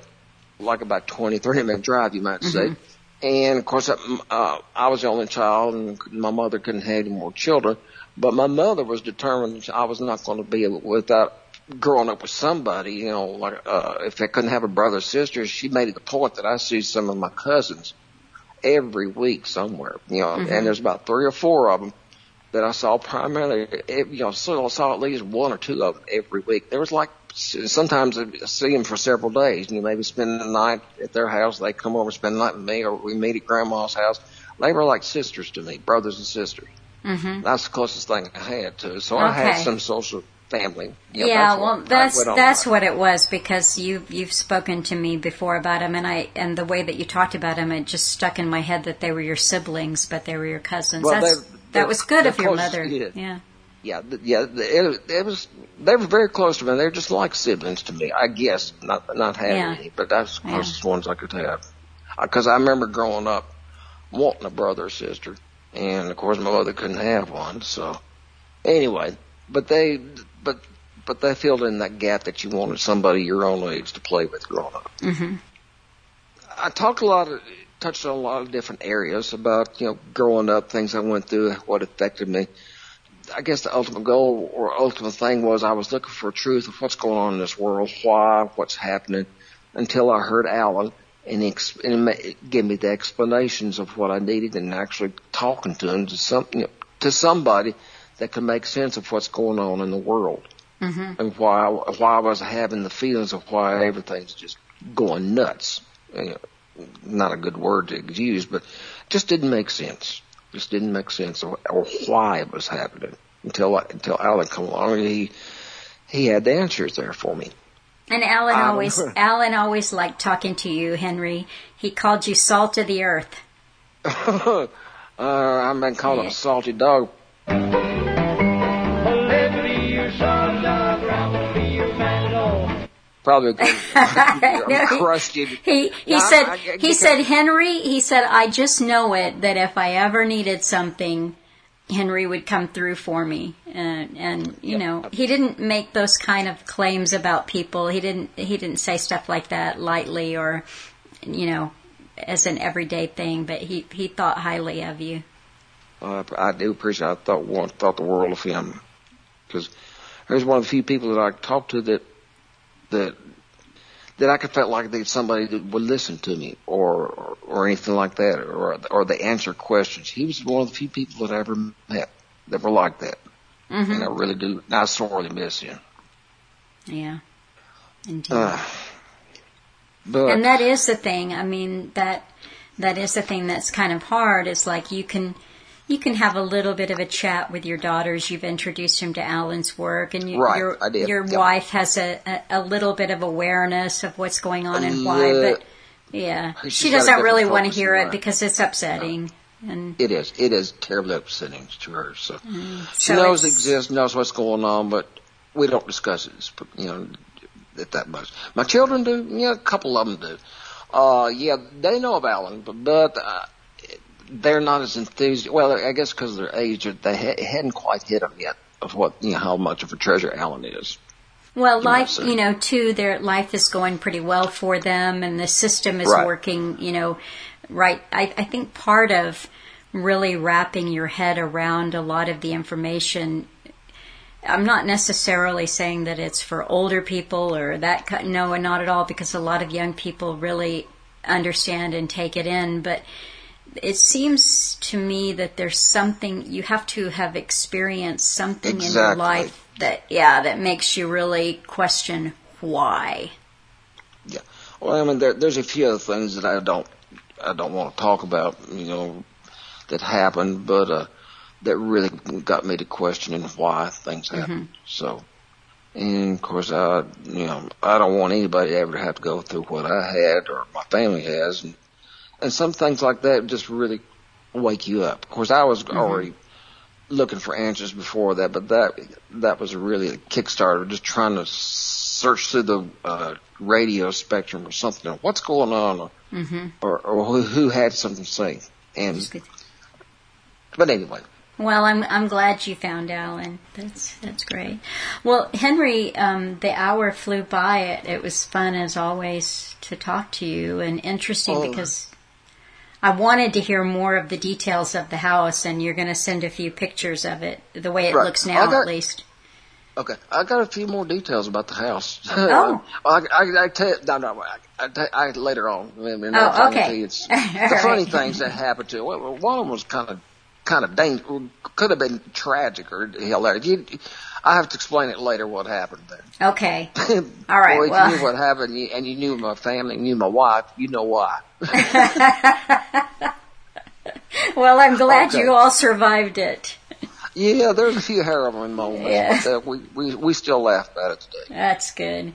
like about 20, 30 minute drive, you might say. Mm-hmm. And of course, um, uh, I was the only child, and my mother couldn't have any more children. But my mother was determined I was not going to be without uh, growing up with somebody. You know, like uh, if I couldn't have a brother or sister, she made it a point that I see some of my cousins every week somewhere. You know, and there's about three or four of them that I saw primarily, eh, you know, so I saw at least one or two of them every week. There was like, sometimes I see them for several days. And you maybe spend the night at their house. They come over, spend the night with me, or we meet at grandma's house. They were like sisters to me, brothers and sisters. hmm That's the closest thing I had to. So I had some social family. You know, yeah, what well, that's that's what it was because you you've spoken to me before about him, and I and the way that you talked about him, it just stuck in my head that they were your siblings, but they were your cousins. Well, that's, they- that they're- was good of your close, mother. yeah. Yeah. Yeah, yeah. It, it was. They were very close to me. They're just like siblings to me. I guess not not having Yeah. any, but that's the Yeah. closest ones I could have. Because I remember growing up wanting a brother or sister, and of course my mother couldn't have one. So anyway, but they but but they filled in that gap that you wanted somebody your own age to play with growing up. hmm I talked a lot of, touched on a lot of different areas about, you know, growing up, things I went through, what affected me. I guess the ultimate goal or ultimate thing was I was looking for truth of what's going on in this world, why, what's happening, until I heard Alan and ex- and he gave me the explanations of what I needed and actually talking to him to some, you know, to somebody that could make sense of what's going on in the world hmm and why why I was having the feelings of why everything's just going nuts. You know, not a good word to use, but just didn't make sense. Just didn't make sense or, or why it was happening until until Alan came along and he he had the answers there for me. And Alan Um, always Alan always liked talking to you, Henry. He called you salt of the earth. uh, I've been called Yeah. a salty dog. Probably No, he-. He he No, said I- I- he because- said Henry he said I just know it that if I ever needed something Henry would come through for me. And and you know he didn't make those kind of claims about people. He didn't he didn't say stuff like that lightly or you know as an everyday thing but he he thought highly of you Uh, I do appreciate. I thought one thought the world of him because he's one of the few people that I talked to that that that I could felt like they somebody that would listen to me or or, or anything like that or or they answer questions. He was one of the few people that I ever met that were like that, hmm and I really do. I sorely miss him. yeah indeed Uh, but and that is the thing. I mean that that is the thing that's kind of hard. Is like you can you can have a little bit of a chat with your daughters. You've introduced them to Alan's work, and you, Right, your your yep. wife has a, a a little bit of awareness of what's going on and why. But yeah, She's she doesn't really want to hear it because it's upsetting. And It is. It is terribly upsetting to her. So she Mm. so knows it exists, knows what's going on, but we don't discuss it. You know, at that much. My children do. Yeah, a couple of them do. Uh, yeah, they know of Alan, but but uh, they're not as enthused. Well, I guess because their age, they ha- hadn't quite hit them yet of what you know how much of a treasure Alan is. Well, life, you know, too, their life is going pretty well for them and the system is Right. working, you know, right. I, I think part of really wrapping your head around a lot of the information. I'm not necessarily saying that it's for older people or that no, and not at all, because a lot of young people really understand and take it in. But it seems to me that there's something you have to have experienced something in your life that yeah that makes you really question why. Yeah, well, I mean, there, there's a few other things that I don't, I don't want to talk about, you know, that happened, but uh, that really got me to questioning why things happen. So, and of course, I, you know, I don't want anybody ever to have to go through what I had or my family has, and and some things like that just really wake you up. Of course, I was already looking for answers before that, but that that was really a kickstarter, just trying to search through the uh, radio spectrum or something. What's going on, or Mm-hmm. or, or who, who had something to say? And but anyway, Well, I'm I'm glad you found Alan. That's that's great. Well, Henry, um, the hour flew by. It it was fun as always to talk to you and interesting Oh. because I wanted to hear more of the details of the house, and you're going to send a few pictures of it, the way it Right. looks now, got- at least. okay, I got a few more details about the house. Oh. Uh, I, I, I tell no, no, I, I, I later on. I mean, Oh, I'm trying to okay. you It's the funny things that happened to. Well, one of them was kind of kind of dangerous. Could have been tragic or hilarious. You, I have to explain it later what happened there. Okay. All right, Boy, if well- you knew what happened and you, and you knew my family, knew my wife, you know why. Well, I'm glad Okay. you all survived it. yeah, there's a few harrowing moments, Yeah. but uh, we, we we still laugh about it today. That's good.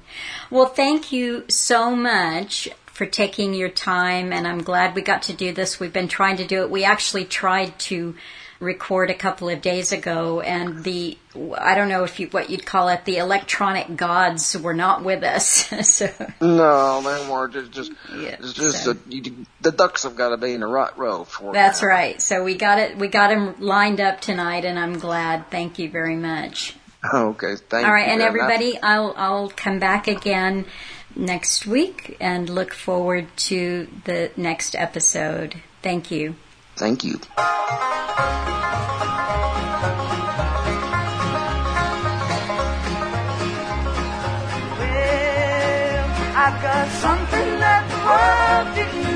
Well, thank you so much for taking your time, and I'm glad we got to do this. We've been trying to do it. We actually tried to record a couple of days ago, and the I don't know if you what you'd call it, the electronic gods were not with us. so No, man, we're just just Yeah, it's just so- the, the ducks have got to be in the right row for that's now. right. So we got it. We got them lined up tonight, and I'm glad. Thank you very much. Okay, thank All right, and very much. everybody, I'll I'll come back again next week and look forward to the next episode. Thank you. Thank you. Well, I've got something that the world didn't